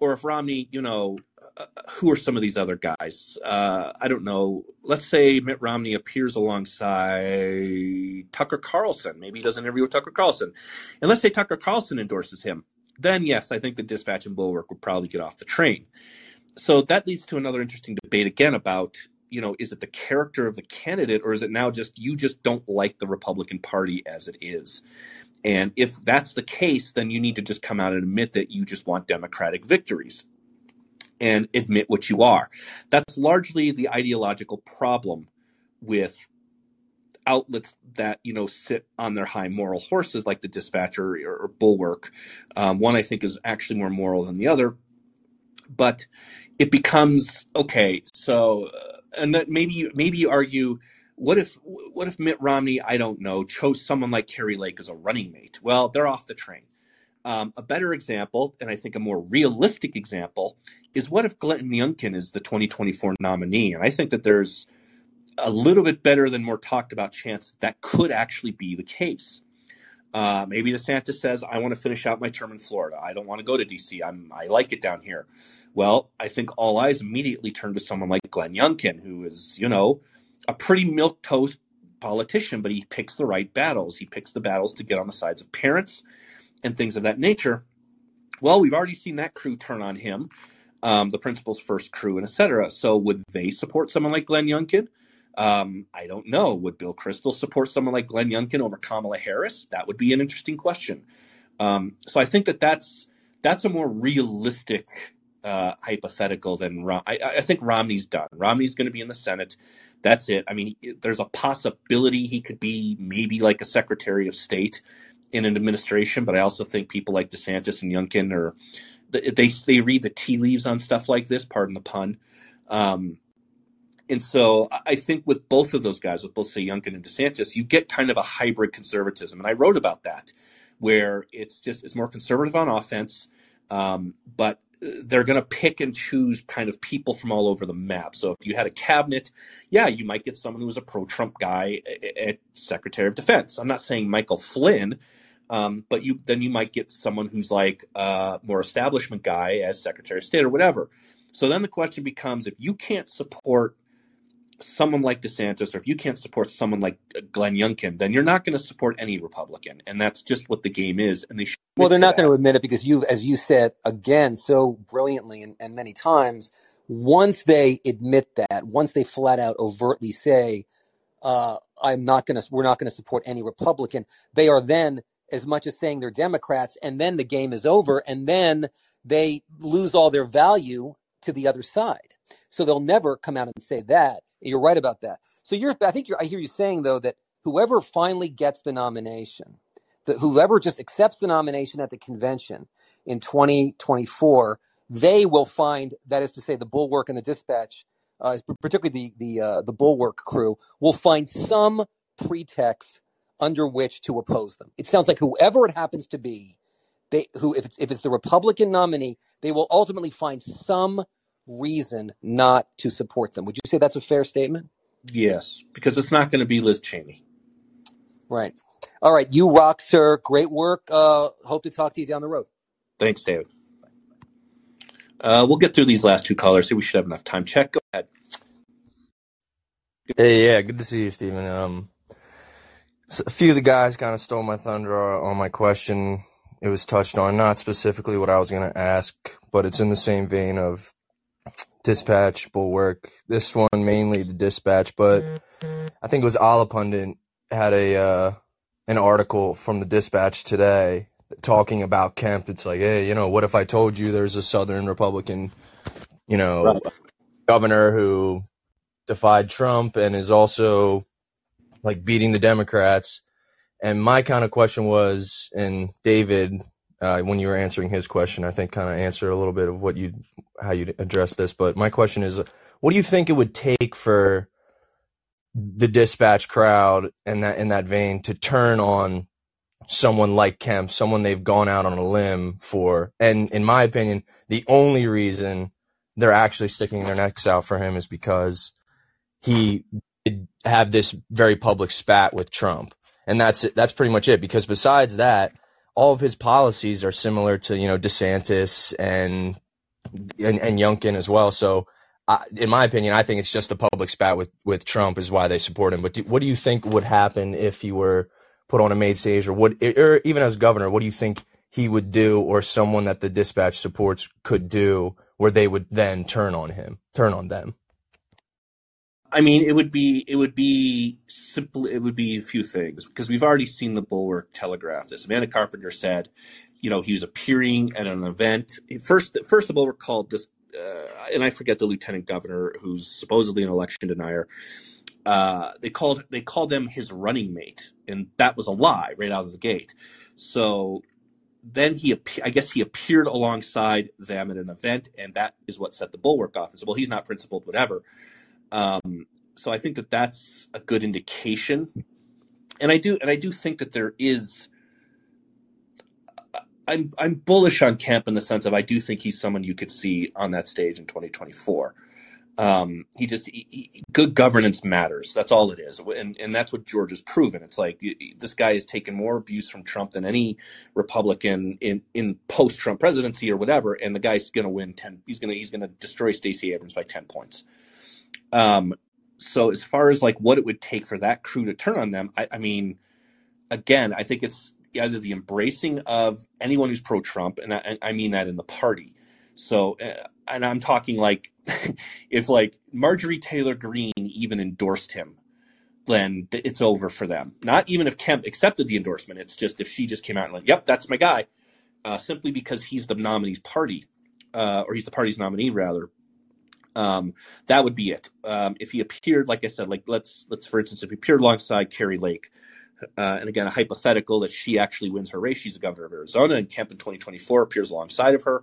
Or if Romney, you know, uh, who are some of these other guys? Uh, I don't know. Let's say Mitt Romney appears alongside Tucker Carlson. Maybe he does an interview with Tucker Carlson, and let's say Tucker Carlson endorses him. Then yes, I think the Dispatch and Bulwark would probably get off the train. So that leads to another interesting debate again about you know, is it the character of the candidate or is it now just you just don't like the Republican Party as it is? And if that's the case, then you need to just come out and admit that you just want Democratic victories and admit what you are. That's largely the ideological problem with outlets that you know sit on their high moral horses like the dispatcher or, or bulwark um, one i think is actually more moral than the other but it becomes okay so uh, and that maybe maybe you argue what if what if Mitt Romney I don't know chose someone like Kari Lake as a running mate? Well, they're off the train. Um, a better example, and I think a more realistic example, is what if Glenn Youngkin is the 2024 nominee? And I think that there's a little bit better than more talked about chance that, that could actually be the case. Uh, maybe DeSantis says, "I want to finish out my term in Florida. I don't want to go to DC. I'm I like it down here." Well, I think all eyes immediately turn to someone like Glenn Youngkin, who is, you know, a pretty milk toast politician, but he picks the right battles. He picks the battles to get on the sides of parents and things of that nature. Well, we've already seen that crew turn on him, um, the principal's first crew, and etc. So, would they support someone like Glenn Youngkin? Um, I don't know. Would Bill Kristol support someone like Glenn Youngkin over Kamala Harris? That would be an interesting question. Um, so, I think that that's that's a more realistic uh, hypothetical than Rom- I, I think Romney's done. Romney's going to be in the Senate. That's it. I mean, there's a possibility he could be maybe like a Secretary of State in an administration, but I also think people like DeSantis and Youngkin are they they read the tea leaves on stuff like this. Pardon the pun. Um, and so I think with both of those guys, with both say Youngkin and DeSantis, you get kind of a hybrid conservatism, and I wrote about that, where it's just it's more conservative on offense, um, but they're going to pick and choose kind of people from all over the map. So if you had a cabinet, yeah, you might get someone who was a pro-Trump guy at Secretary of Defense. I'm not saying Michael Flynn, um, but you then you might get someone who's like a more establishment guy as Secretary of State or whatever. So then the question becomes: if you can't support someone like DeSantis, or if you can't support someone like Glenn Youngkin, then you're not going to support any Republican, and that's just what the game is. And they well, they're not going to admit it because you, as you said again so brilliantly and, and many times, once they admit that, once they flat out overtly say, uh, "I'm not going to," we're not going to support any Republican, they are then as much as saying they're Democrats, and then the game is over, and then they lose all their value to the other side. So they'll never come out and say that. You're right about that. So you're, I think you're, I hear you saying though that whoever finally gets the nomination, that whoever just accepts the nomination at the convention in 2024, they will find that is to say the bulwark and the dispatch, uh, particularly the the uh, the bulwark crew, will find some pretext under which to oppose them. It sounds like whoever it happens to be, they who if it's if it's the Republican nominee, they will ultimately find some reason not to support them. Would you say that's a fair statement? Yes, because it's not going to be Liz Cheney. Right. All right. You rock, sir. Great work. Uh, hope to talk to you down the road. Thanks, David. Uh, we'll get through these last two callers. See, we should have enough time. Check. Go ahead. Hey, yeah, good to see you, Stephen. Um, so a few of the guys kind of stole my thunder on my question. It was touched on, not specifically what I was going to ask, but it's in the same vein of dispatch, bulwark. This one mainly the dispatch, but I think it was Allahpundit had a uh, an article from the dispatch today talking about Kemp. It's like, hey, you know, what if I told you there's a Southern Republican, you know, governor who defied Trump and is also like beating the Democrats. And my kind of question was, and David, uh, when you were answering his question, I think kind of answered a little bit of what you how you address this. But my question is, what do you think it would take for the dispatch crowd and that in that vein to turn on someone like Kemp, someone they've gone out on a limb for? And in my opinion, the only reason they're actually sticking their necks out for him is because he did have this very public spat with Trump. And that's it. That's pretty much it. Because besides that, all of his policies are similar to you know DeSantis and and, and Youngkin as well. So, uh, in my opinion, I think it's just the public spat with with Trump is why they support him. But do, what do you think would happen if he were put on a main stage, or what, or even as governor? What do you think he would do, or someone that the dispatch supports could do, where they would then turn on him, turn on them? I mean, it would be it would be simple. It would be a few things because we've already seen the Bulwark telegraph this. Amanda Carpenter said, you know, he was appearing at an event. First, first the Bulwark called this, uh, and I forget the lieutenant governor who's supposedly an election denier. Uh, they called they called them his running mate, and that was a lie right out of the gate. So then he, I guess he appeared alongside them at an event, and that is what set the Bulwark off. And said, well, he's not principled, whatever. Um, so I think that that's a good indication, and I do, and I do think that there is. I'm I'm bullish on Kemp in the sense of I do think he's someone you could see on that stage in 2024. Um, he just he, he, good governance matters. That's all it is, and and that's what George has proven. It's like this guy has taken more abuse from Trump than any Republican in in post Trump presidency or whatever, and the guy's going to win ten. He's going to he's going to destroy Stacey Abrams by ten points. Um, so as far as like what it would take for that crew to turn on them, I, I mean, again, I think it's either the embracing of anyone who's pro Trump, and I, I, mean that in the party. So, uh, and I'm talking like if like Marjorie Taylor Greene even endorsed him, then it's over for them. Not even if Kemp accepted the endorsement. It's just if she just came out and like, yep, that's my guy, uh, simply because he's the nominee's party, uh, or he's the party's nominee rather um, that would be it. Um, if he appeared, like I said, like let's let's for instance, if he appeared alongside Kari Lake, uh, and again a hypothetical that she actually wins her race, she's the governor of Arizona, and Kemp in 2024 appears alongside of her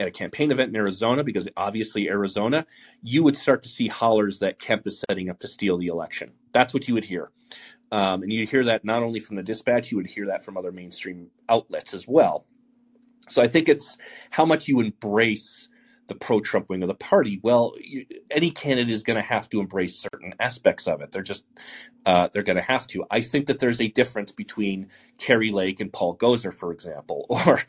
at a campaign event in Arizona, because obviously Arizona, you would start to see hollers that Kemp is setting up to steal the election. That's what you would hear. Um, and you'd hear that not only from the dispatch, you would hear that from other mainstream outlets as well. So I think it's how much you embrace the pro-Trump wing of the party. Well, you, any candidate is going to have to embrace certain aspects of it. They're just uh, they're going to have to. I think that there's a difference between Kari Lake and Paul Gosar, for example, or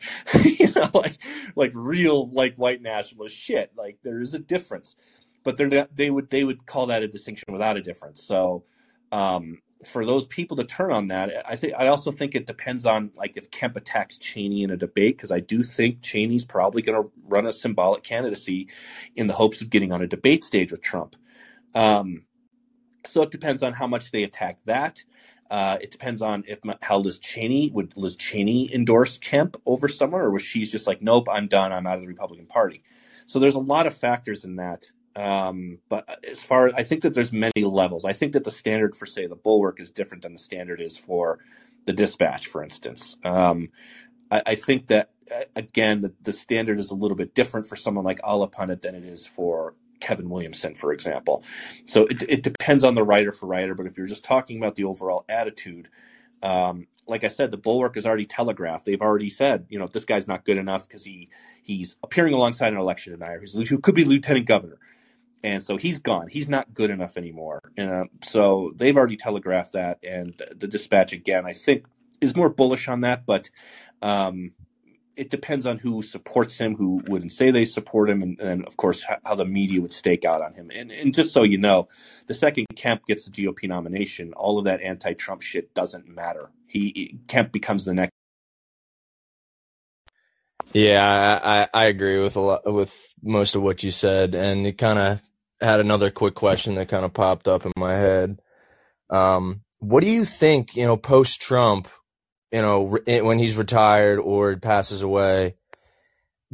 you know, like like real like white nationalist shit. Like there is a difference, but they're not, they would they would call that a distinction without a difference. So. Um, for those people to turn on that, I think I also think it depends on like if Kemp attacks Cheney in a debate because I do think Cheney's probably going to run a symbolic candidacy in the hopes of getting on a debate stage with Trump. Um, so it depends on how much they attack that. Uh, it depends on if how Liz Cheney would Liz Cheney endorse Kemp over someone, or was she's just like, nope, I'm done, I'm out of the Republican Party. So there's a lot of factors in that um, but as far as I think that there's many levels. I think that the standard for say the bulwark is different than the standard is for the dispatch, for instance. Um, I, I, think that again the, the, standard is a little bit different for someone like Allahpundit than it is for Kevin Williamson, for example. So it, it depends on the writer for writer. But if you're just talking about the overall attitude, um, like I said, the bulwark is already telegraphed. They've already said, you know, this guy's not good enough because he he's appearing alongside an election denier who could be lieutenant governor and so he's gone. He's not good enough anymore. Uh, so they've already telegraphed that, and the dispatch again, I think, is more bullish on that. But um, it depends on who supports him, who wouldn't say they support him, and, and of course how the media would stake out on him. And, and just so you know, the second Kemp gets the GOP nomination, all of that anti-Trump shit doesn't matter. He Kemp becomes the next. Yeah, I, I agree with a lot with most of what you said, and it kind of had another quick question that kind of popped up in my head. Um, what do you think, you know, post Trump, you know, when he's retired or passes away?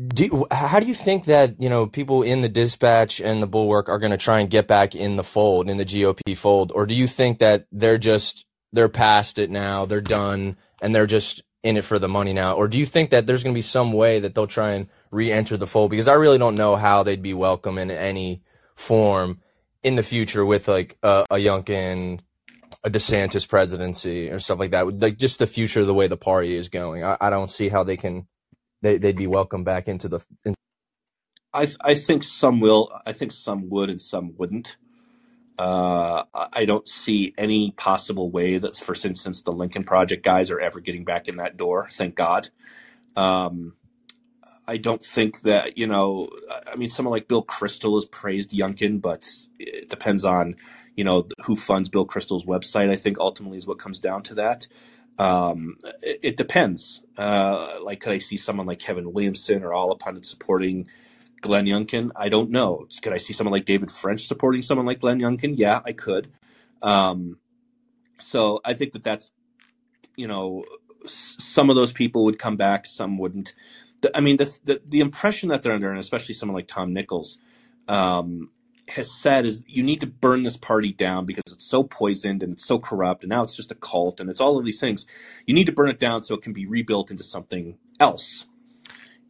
Do, how do you think that you know people in the dispatch and the bulwark are going to try and get back in the fold in the GOP fold, or do you think that they're just they're past it now, they're done, and they're just in it for the money now, or do you think that there's going to be some way that they'll try and re-enter the fold? Because I really don't know how they'd be welcome in any form in the future with like a, a Youngkin, a DeSantis presidency or stuff like that. Like just the future of the way the party is going. I, I don't see how they can they they'd be welcome back into the. In- I I think some will. I think some would and some wouldn't. Uh, I don't see any possible way that, for instance, the Lincoln Project guys are ever getting back in that door. Thank God. Um, I don't think that you know. I mean, someone like Bill Kristol has praised Youngkin, but it depends on you know who funds Bill Kristol's website. I think ultimately is what comes down to that. Um, it, it, depends. Uh, like, could I see someone like Kevin Williamson or Allahpundit supporting Glenn Youngkin? I don't know. Could I see someone like David French supporting someone like Glenn Youngkin? Yeah, I could. Um, so I think that that's you know some of those people would come back, some wouldn't the, I mean, the, the, the impression that they're under, and especially someone like Tom Nichols, um, has said is you need to burn this party down because it's so poisoned and it's so corrupt, and now it's just a cult, and it's all of these things. You need to burn it down so it can be rebuilt into something else.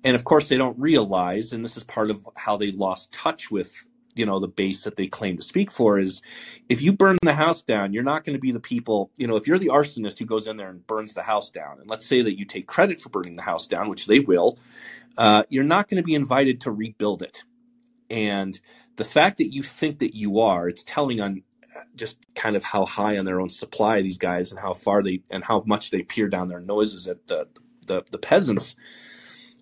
And of course, they don't realize, and this is part of how they lost touch with you know the base that they claim to speak for is if you burn the house down you're not going to be the people you know if you're the arsonist who goes in there and burns the house down and let's say that you take credit for burning the house down which they will uh, you're not going to be invited to rebuild it. And the fact that you think that you are it's telling on uh, just kind of how high on their own supply these guys and how far they and how much they peer down their noses at the the, the peasants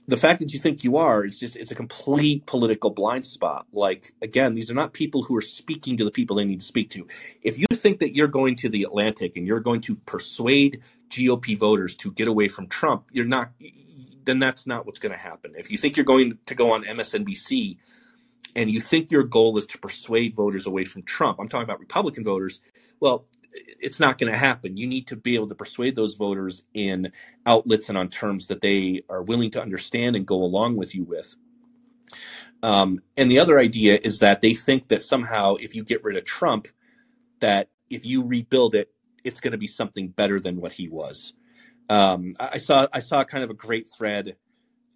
the fact that you think you are is just it's a complete political blind spot. Like again these are not people who are speaking to the people they need to speak to. If you think that you're going to the atlantic and you're going to persuade gop voters to get away from trump you're not then that's not what's going to happen. If you think you're going to go on msnbc and you think your goal is to persuade voters away from trump i'm talking about republican voters well it's not going to happen. You need to be able to persuade those voters in outlets and on terms that they are willing to understand and go along with you with. Um, and the other idea is that they think that somehow if you get rid of Trump, that if you rebuild it, it's going to be something better than what he was. Um, I saw I saw kind of a great thread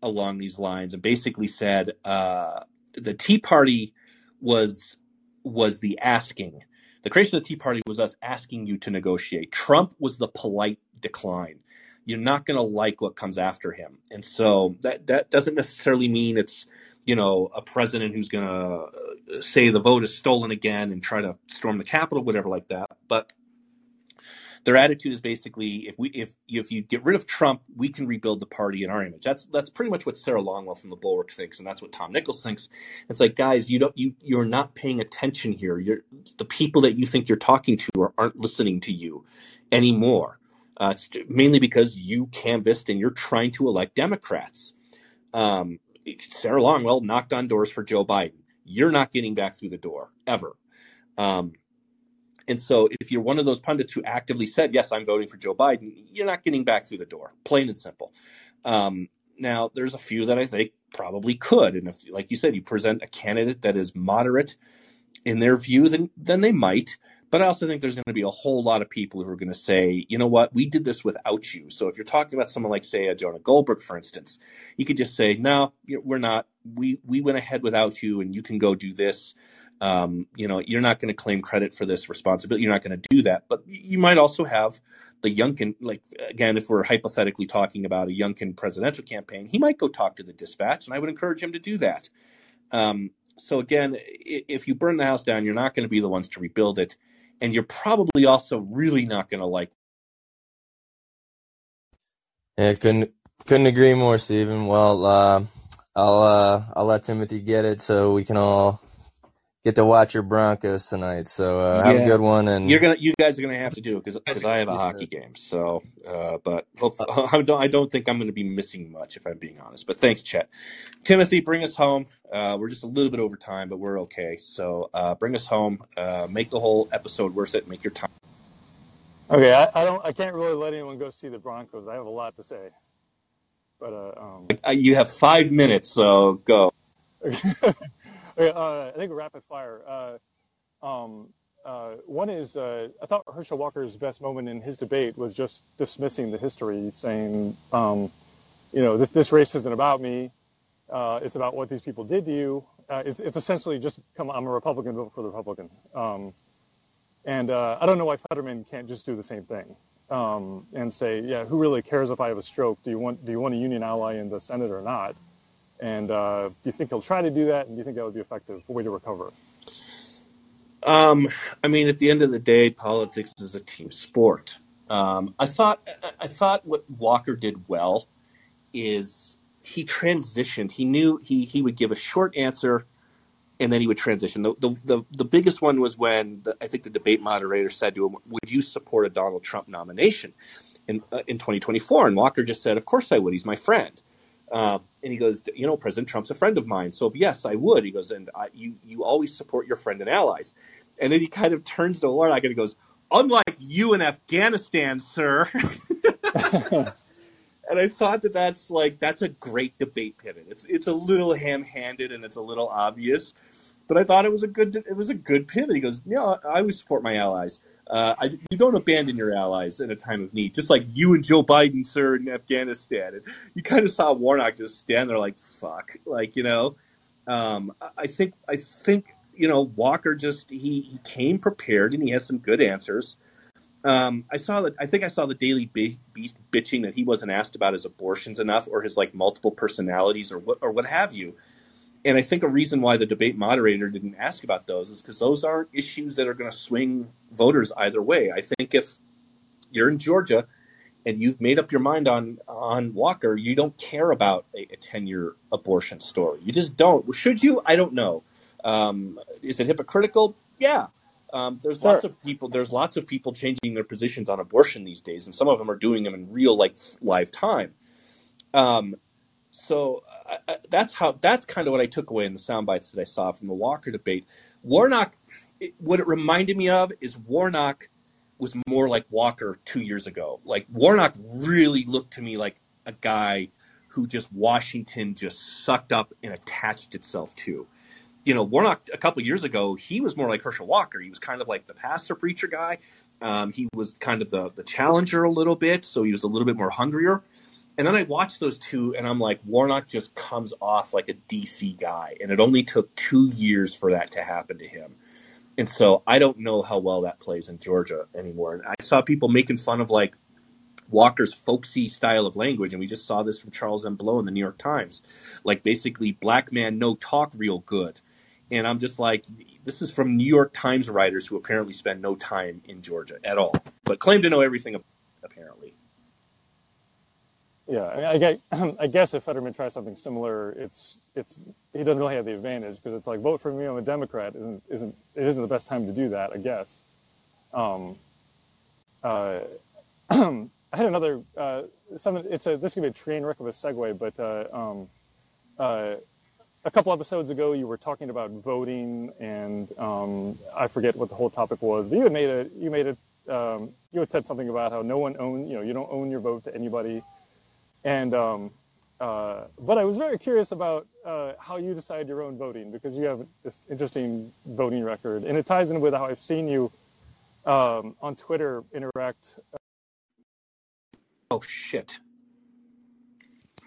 along these lines, and basically said uh, the Tea Party was was the asking the creation of the Tea Party was us asking you to negotiate. Trump was the polite decline. you're not going to like what comes after him. And so that that doesn't necessarily mean it's you know a president who's going to uh, say the vote is stolen again and try to storm the Capitol, whatever like that. But their attitude is basically if we if if you get rid of Trump, we can rebuild the party in our image. That's that's pretty much what Sarah Longwell from the Bulwark thinks, and that's what Tom Nichols thinks. It's like guys, you don't you you're not paying attention here. You're the people that you think you're talking to are, aren't listening to you anymore. Uh, mainly because you canvassed and you're trying to elect Democrats. Um, Sarah Longwell knocked on doors for Joe Biden. You're not getting back through the door ever. Um, and so, if you're one of those pundits who actively said, "Yes, I'm voting for Joe Biden," you're not getting back through the door. Plain and simple. Um, now, there's a few that I think probably could, and if, like you said, you present a candidate that is moderate in their view, then then they might. But I also think there's going to be a whole lot of people who are going to say, you know what, we did this without you. So if you're talking about someone like, say, a Jonah Goldberg, for instance, you could just say, no, we're not. We we went ahead without you, and you can go do this. Um, you know, you're not going to claim credit for this responsibility. You're not going to do that. But you might also have the Youngkin, like again, if we're hypothetically talking about a Youngkin presidential campaign, he might go talk to the dispatch, and I would encourage him to do that. Um, so again, if you burn the house down, you're not going to be the ones to rebuild it, and you're probably also really not going to like. Yeah, couldn't couldn't agree more, Stephen. Well, uh, I'll uh, I'll let Timothy get it so we can all get to watch your Broncos tonight. So uh, have a good one, and You're gonna, you guys are gonna have to do it because because I have a hockey game. So, uh, but hopefully, I don't I don't think I'm gonna be missing much if I'm being honest. But thanks, Chet. Timothy, bring us home. Uh, we're just a little bit over time, but we're okay. So uh, bring us home. Uh, make the whole episode worth it. Make your time. Okay, I, I don't. I can't really let anyone go see the Broncos. I have a lot to say, but uh, um, Uh, you have five minutes, so go. uh, I think rapid fire. Uh, um, uh, one is uh, I thought Herschel Walker's best moment in his debate was just dismissing the history, saying, um, you know, this this race isn't about me. Uh, it's about what these people did to you. Uh, it's it's essentially just come. I'm a Republican, vote for the Republican. Um, and I don't know why Fetterman can't just do the same thing um, and say, yeah, who really cares if I have a stroke? Do you want do you want a union ally in the Senate or not? And uh, do you think he'll try to do that? And do you think that would be effective way to recover? Um, I mean, at the end of the day, politics is a team sport. Um, I thought I- thought what Walker did well is he transitioned. He knew he he would give a short answer and then he would transition. The the the, the biggest one was when the, I think the debate moderator said to him, "Would you support a Donald Trump nomination in uh, in 2024?" And Walker just said, "Of course I would. He's my friend." Um, and he goes, "You know, President Trump's a friend of mine, so yes, I would." He goes, "And I, you you always support your friend and allies." And then he kind of turns to Warnock and he goes, "Unlike you in Afghanistan, sir." and I thought that that's like that's a great debate pivot. It's it's a little ham-handed and it's a little obvious, but I thought it was a good it was a good pivot. He goes, "Yeah, I always support my allies. Uh, I, you don't abandon your allies in a time of need, just like you and Joe Biden, sir, in Afghanistan." And you kind of saw Warnock just stand there like, "Fuck," like you know. Um, I think I think you know Walker just he he came prepared and he had some good answers. Um, I saw that. I think I saw the Daily Beast bitching that he wasn't asked about his abortions enough, or his like multiple personalities, or what, or what have you. And I think a reason why the debate moderator didn't ask about those is because those aren't issues that are going to swing voters either way. I think if you're in Georgia and you've made up your mind on on Walker, you don't care about a, a ten year abortion story. You just don't. Should you? I don't know. Um, is it hypocritical? Yeah. Um, there's lots of people. There's lots of people changing their positions on abortion these days, and some of them are doing them in real like live time. Um, so I, that's how. That's kind of what I took away in the sound bites that I saw from the Walker debate. Warnock. It, what it reminded me of is Warnock was more like Walker two years ago. Like Warnock really looked to me like a guy who just Washington just sucked up and attached itself to. You know, Warnock a couple years ago, he was more like Herschel Walker. He was kind of like the pastor preacher guy. Um, he was kind of the the challenger a little bit, so he was a little bit more hungrier. And then I watched those two, and I'm like, Warnock just comes off like a DC guy, and it only took two years for that to happen to him. And so I don't know how well that plays in Georgia anymore. And I saw people making fun of like Walker's folksy style of language, and we just saw this from Charles M. Blow in the New York Times, like basically black man no talk real good, and I'm just like, this is from New York Times writers who apparently spend no time in Georgia at all, but claim to know everything apparently. Yeah, I, mean, I, guess if Fetterman tries something similar, it's it's he doesn't really have the advantage because it's like vote for me, I'm a Democrat. Isn't isn't it isn't the best time to do that? I guess. Um, uh, I had another uh. It's a this could be a train wreck of a segue, but uh, um, uh, a couple episodes ago you were talking about voting, and um, I forget what the whole topic was, but you had made a you made a um, you had said something about how no one own you know you don't own your vote to anybody and um, uh, but I was very curious about uh, how you decide your own voting because you have this interesting voting record, and it ties in with how I've seen you um, on Twitter interact. Oh shit!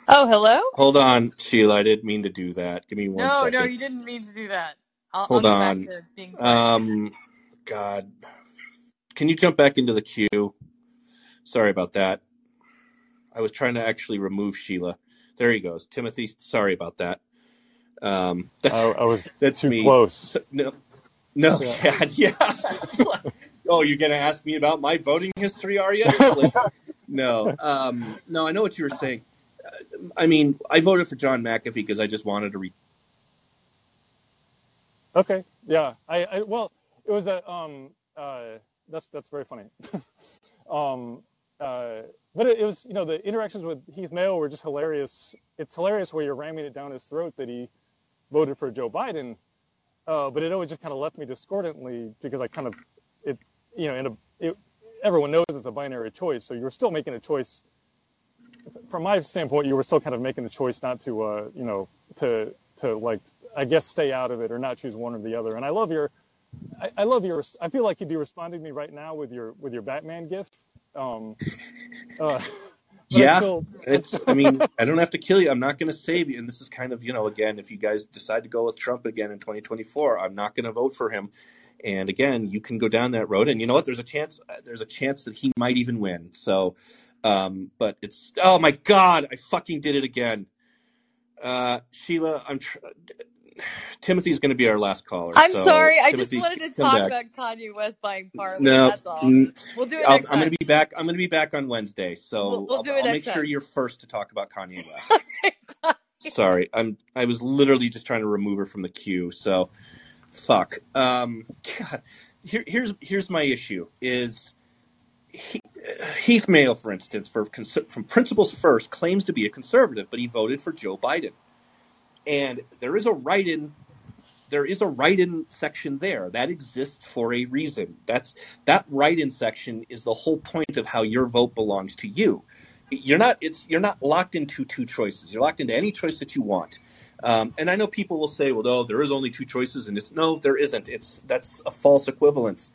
Oh, hello. Hold on, Sheila. I didn't mean to do that. Give me one No, second. no, you didn't mean to do that. I'll, I'll Hold on. back to being. Um, God, can you jump back into the queue? Sorry about that. I was trying to actually remove Sheila. There he goes. Timothy, sorry about that. Um, I, I was that's too me. close. No, no, Yeah. yeah, yeah. oh, you're gonna ask me about my voting history, are you? Like, no, um, no. I know what you were saying. Uh, I mean, I voted for John McAfee because I just wanted to re- Okay, yeah. I, I well, it was a um uh that's that's very funny. um uh but it, it was you know the interactions with Heath Mayo were just hilarious. It's hilarious where you're ramming it down his throat that he voted for Joe Biden. Uh, but it always just kind of left me discordantly because I kind of it you know in a it, everyone knows it's a binary choice, so you're still making a choice. From my standpoint, you were still kind of making the choice not to uh you know to to like I guess stay out of it or not choose one or the other. And I love your, I, I love your. I feel like you'd be responding to me right now with your with your Batman gift. Um, uh, Yeah, still- it's. I mean, I don't have to kill you. I'm not going to save you. And this is kind of, you know, again, if you guys decide to go with Trump again in 2024, I'm not going to vote for him. And again, you can go down that road. And you know what? There's a chance. There's a chance that he might even win. So, um, but it's. Oh my God! I fucking did it again. Uh, Sheila, I'm. Tr- Timothy's going to be our last caller. I'm so, sorry. I just wanted to talk back. about Kanye West buying Parler. No, That's all. We'll do it next I'm going to be back. I'm going to be back on Wednesday, so We'll- we'll do it I'll make sure you're first to talk about Kanye West. Sorry, I'm. I was literally just trying to remove her from the queue. So, fuck. Um, God, here, here's here's my issue is. He, Heath Mayo, for instance, for from Principles First, claims to be a conservative, but he voted for Joe Biden, and there is a write-in there is a write-in section there that exists for a reason. That's that write-in section is the whole point of how your vote belongs to you. You're not it's you're not locked into two choices. You're locked into any choice that you want. Um, and I know people will say, well, no, there is only two choices, and it's no, there isn't. It's that's a false equivalence.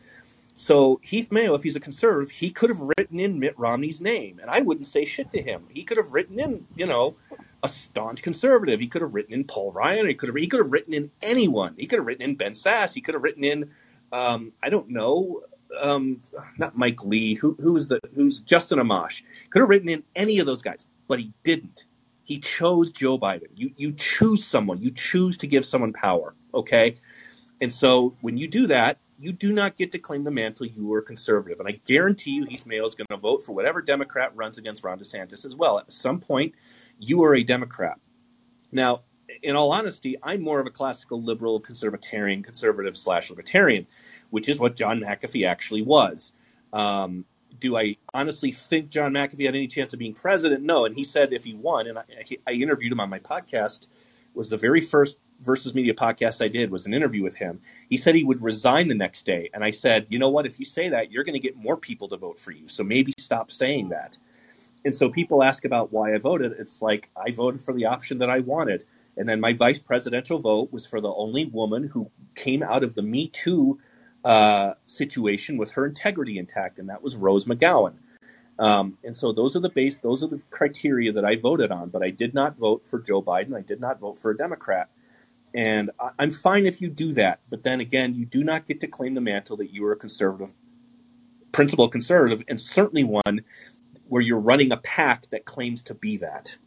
So Heath Mayo, if he's a conservative, he could have written in Mitt Romney's name, and I wouldn't say shit to him. He could have written in, you know, a staunch conservative. He could have written in Paul Ryan. He could have he could have written in anyone. He could have written in Ben Sass. He could have written in um, I don't know, um, not Mike Lee. Who who's the who's Justin Amash? Could have written in any of those guys, but he didn't. He chose Joe Biden. You you choose someone. You choose to give someone power. Okay, and so when you do that, you do not get to claim the mantle. You are conservative, and I guarantee you, Heath Mayo is going to vote for whatever Democrat runs against Ron DeSantis as well. At some point, you are a Democrat. Now, in all honesty, I'm more of a classical liberal, conservatarian, conservative slash libertarian, which is what John McAfee actually was. Um, do I honestly think John McAfee had any chance of being president? No. And he said if he won, and I, I interviewed him on my podcast, was the very first Versus Media podcast I did was an interview with him. He said he would resign the next day, and I said, you know what? If you say that, you're going to get more people to vote for you. So maybe stop saying that. And so people ask about why I voted. It's like I voted for the option that I wanted. And then my vice presidential vote was for the only woman who came out of the Me Too uh, situation with her integrity intact, and that was Rose McGowan. Um, and so those are the base, those are the criteria that I voted on. But I did not vote for Joe Biden. I did not vote for a Democrat. And I- I'm fine if you do that. But then again, you do not get to claim the mantle that you are a conservative, principal conservative, and certainly one where you're running a pack that claims to be that.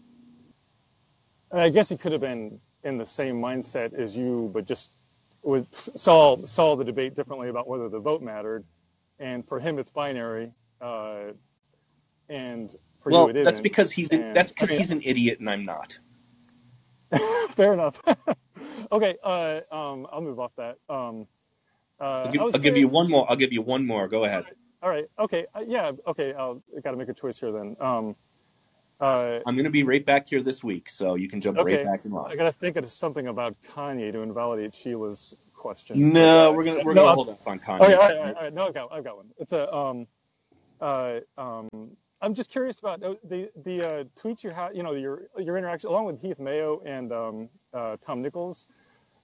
I guess he could have been in the same mindset as you, but just with saw saw the debate differently about whether the vote mattered, and for him it's binary, uh, and for you Well, it that's because he's an, And that's I because mean, he's an idiot and I'm not. fair enough. okay, uh, um, I'll move off that. Um, I'll uh, give I was I'll give you one more. I'll give you one more. Go ahead. right, all right, okay, uh, yeah, okay. I'll got to make a choice here then. Um, uh, I'm going to be right back here this week, so you can jump right back in I line. got to think of something about Kanye to invalidate Sheila's question, No, we're gonna we're no, gonna I'll, hold off on okay, all right, Kanye. all right, all right. No, I've got I've got one. It's a um, uh, um, I'm just curious about uh, the the uh, tweets you had, you know, your your interaction along with Heath Mayo and um, uh, Tom Nichols.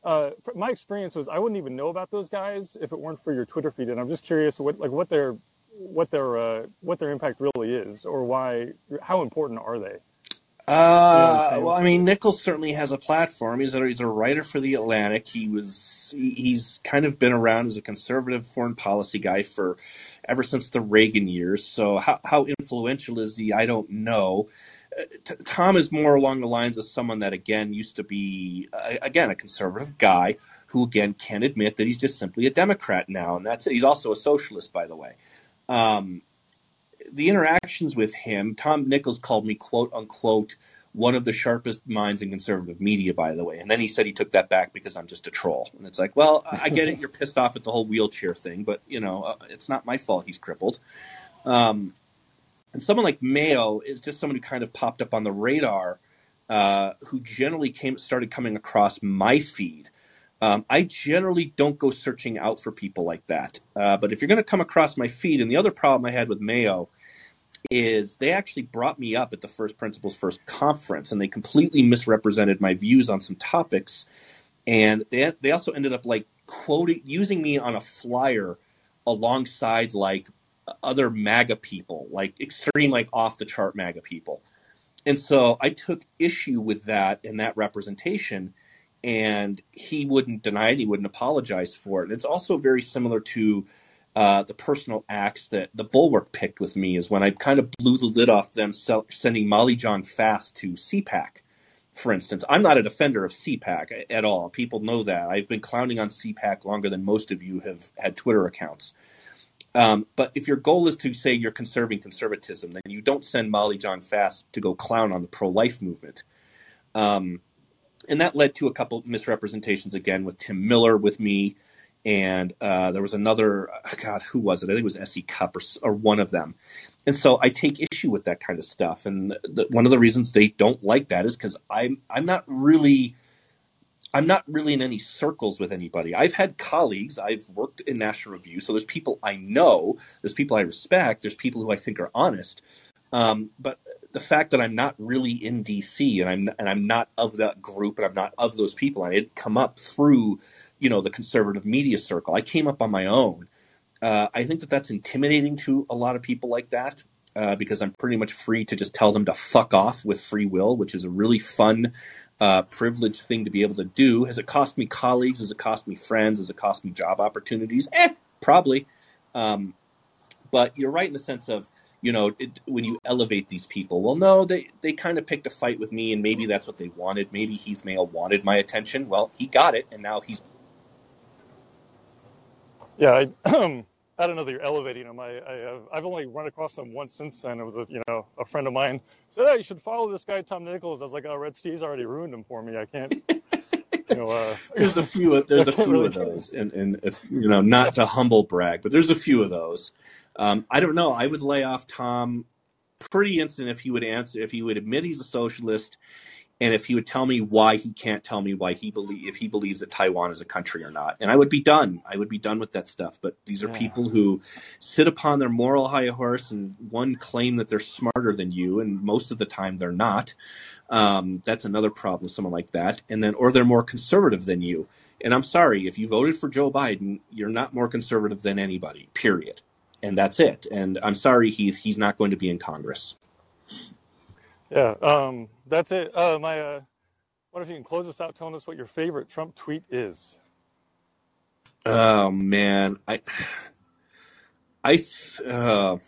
Uh, my experience was I wouldn't even know about those guys if it weren't for your Twitter feed, and I'm just curious what like what their what their uh, what their impact really is, or why how important are they? You know Uh, well, I mean, Nichols certainly has a platform. He's a, he's a writer for the Atlantic. He was he, he's kind of been around as a conservative foreign policy guy for ever since the Reagan years. So how how influential is he? I don't know. T- Tom is more along the lines of someone that again used to be uh, again a conservative guy who again can admit that he's just simply a Democrat now, and that's it. He's also a socialist, by the way. Um, the interactions with him, Tom Nichols called me quote unquote one of the sharpest minds in conservative media, by the way. And then he said he took that back because I'm just a troll. And it's like, well, I I get it. You're pissed off at the whole wheelchair thing, but you know, uh, it's not my fault he's crippled. Um, and someone like Mayo is just someone who kind of popped up on the radar, uh, who generally came started coming across my feed. Um, I generally don't go searching out for people like that. Uh, but if you're going to come across my feed, and the other problem I had with Mayo is they actually brought me up at the First Principles First conference, and they completely misrepresented my views on some topics. And they they also ended up like quoting using me on a flyer alongside like other MAGA people, like extreme, like off the chart MAGA people. And so I took issue with that and that representation, and he wouldn't deny it. He wouldn't apologize for it. And it's also very similar to uh, the personal acts that the Bulwark picked with me is when I kind of blew the lid off them sell, sending Molly Jong-Fast to CPAC, for instance. I'm not a defender of CPAC at all. People know that. I've been clowning on CPAC longer than most of you have had Twitter accounts. Um, but if your goal is to say you're conserving conservatism, then you don't send Molly Jong-Fast to go clown on the pro life movement. Um, and that led to a couple misrepresentations again with Tim Miller with me. And uh, there was another, uh, God, who was it? I think it was SE Cupp or, or one of them. And so I take issue with that kind of stuff. And the, one of the reasons they don't like that is because I'm I'm not really I'm not really in any circles with anybody. I've had colleagues. I've worked in National Review, so there's people I know. There's people I respect. There's people who I think are honest. Um, but the fact that I'm not really in DC and I'm and I'm not of that group and I'm not of those people, I didn't come up through, you know, the conservative media circle. I came up on my own. Uh, I think that that's intimidating to a lot of people like that uh, because I'm pretty much free to just tell them to fuck off with free will, which is a really fun, uh, privileged thing to be able to do. Has it cost me colleagues? Has it cost me friends? Has it cost me job opportunities? Eh, probably. Um, but you're right in the sense of you know it, when you elevate these people well no they they kind of picked a fight with me and maybe that's what they wanted maybe heath mayo wanted my attention well he got it and now he's Yeah, I, I don't know that you're elevating him. I, I have, I've only run across him once since then. It was a, you know a friend of mine said, "Hey, you should follow this guy Tom Nichols." I was like, "Oh, Red Steve's already ruined him for me. I can't, you know, uh, there's a few there's a few of those and and if you know not to humble brag but there's a few of those um, i don't know i would lay off tom pretty instant if he would answer if he would admit he's a socialist and if he would tell me why he can't tell me why he believe if he believes that Taiwan is a country or not, and I would be done. I would be done with that stuff. But these are Yeah. people who sit upon their moral high horse and one claim that they're smarter than you, and most of the time they're not. Um, that's another problem with someone like that. And then, or they're more conservative than you. And I'm sorry, if you voted for Joe Biden, you're not more conservative than anybody. Period. And that's it. And I'm sorry, Heath, he's not going to be in Congress. Yeah, um, that's it. Uh, my, uh, what if you can close us out telling us what your favorite Trump tweet is? Oh man, I, I, uh,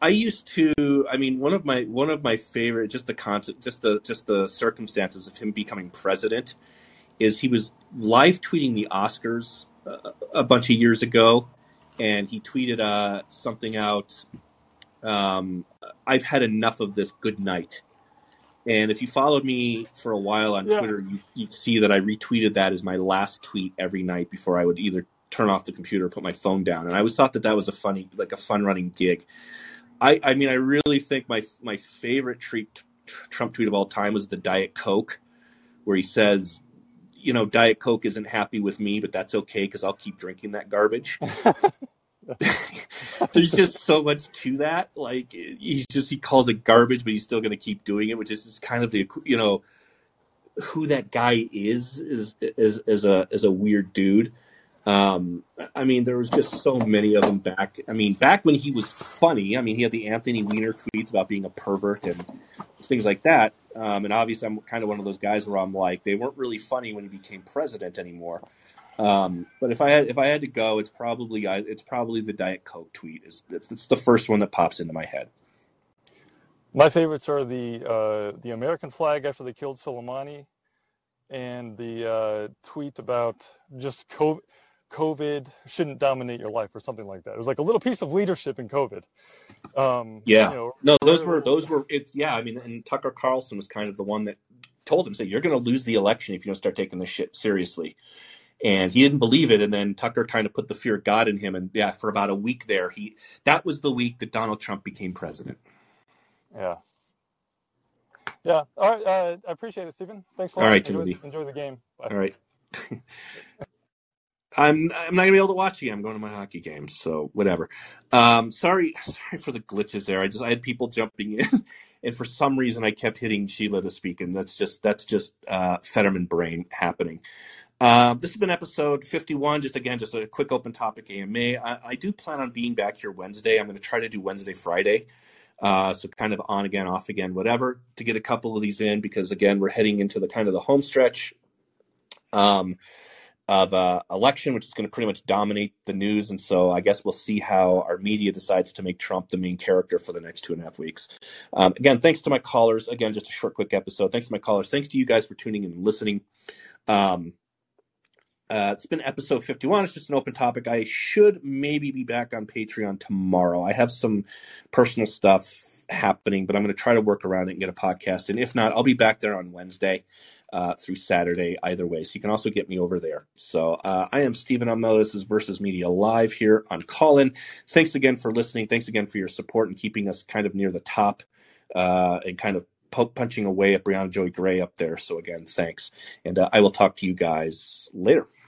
I used to. I mean, one of my one of my favorite, just the concept, just the just the circumstances of him becoming president, is he was live tweeting the Oscars a, a bunch of years ago, and he tweeted uh, something out. Um, I've had enough of this. Good night. And if you followed me for a while on Yeah. Twitter, you, you'd see that I retweeted that as my last tweet every night before I would either turn off the computer or put my phone down. And I always thought that that was a funny, like a fun running gig. I, I mean, I really think my my favorite treat, Trump tweet of all time was the Diet Coke, where he says, you know, Diet Coke isn't happy with me, but that's okay because I'll keep drinking that garbage. There's just so much to that. Like he's just he calls it garbage, but he's still going to keep doing it, which is just kind of the you know who that guy is is is is a is a weird dude. Um, I mean, there was just so many of them back. I mean, back when he was funny. I mean, he had the Anthony Weiner tweets about being a pervert and things like that. Um, and obviously, I'm kind of one of those guys where I'm like, they weren't really funny when he became president anymore. Um, but if I had if I had to go, it's probably I, it's probably the Diet Coke tweet. It's, it's it's the first one that pops into my head. My favorites are the uh, the American flag after they killed Soleimani, and the uh, tweet about just COVID, COVID shouldn't dominate your life or something like that. It was like a little piece of leadership in COVID. Um, Yeah, you know, no, those were those were it's yeah. I mean, and Tucker Carlson was kind of the one that told him, "Say you're going to lose the election if you don't start taking this shit seriously." And he didn't believe it, and then Tucker kind of put the fear of God in him, and yeah, for about a week there, he that was the week that Donald Trump became president. Yeah, yeah. All right, uh, I appreciate it, Stephen. Thanks a lot. right, Enjoy, Timothy. enjoy the game. Bye. All right. I'm I'm not gonna be able to watch again. I'm going to my hockey game, so whatever. Um, sorry, sorry for the glitches there. I just I had people jumping in, and for some reason I kept hitting Sheila to speak, and that's just that's just uh, Fetterman brain happening. Um, this has been episode 51. Just again, just a quick open topic AMA. I, I do plan on being back here Wednesday. I'm going to try to do Wednesday, Friday. Uh, so kind of on again, off again, whatever, to get a couple of these in because again, we're heading into the kind of the home stretch. Um, of uh, election, which is going to pretty much dominate the news. And so I guess we'll see how our media decides to make Trump the main character for the next two and a half weeks. Um, again, thanks to my callers. Again, just a short, quick episode. Thanks to my callers. Thanks to you guys for tuning in and listening. Um, uh, it's been episode 51. It's just an open topic. I should maybe be back on Patreon tomorrow. I have some personal stuff happening, but I'm going to try to work around it and get a podcast. And if not, I'll be back there on Wednesday uh, through Saturday, either way. So you can also get me over there. So uh, I am Stephen L. Miller. This is Versus Media Live here on Callin. Thanks again for listening. Thanks again for your support and keeping us kind of near the top uh, and kind of punching away at Briahna Joy Gray up there. So again, thanks. And uh, I will talk to you guys later.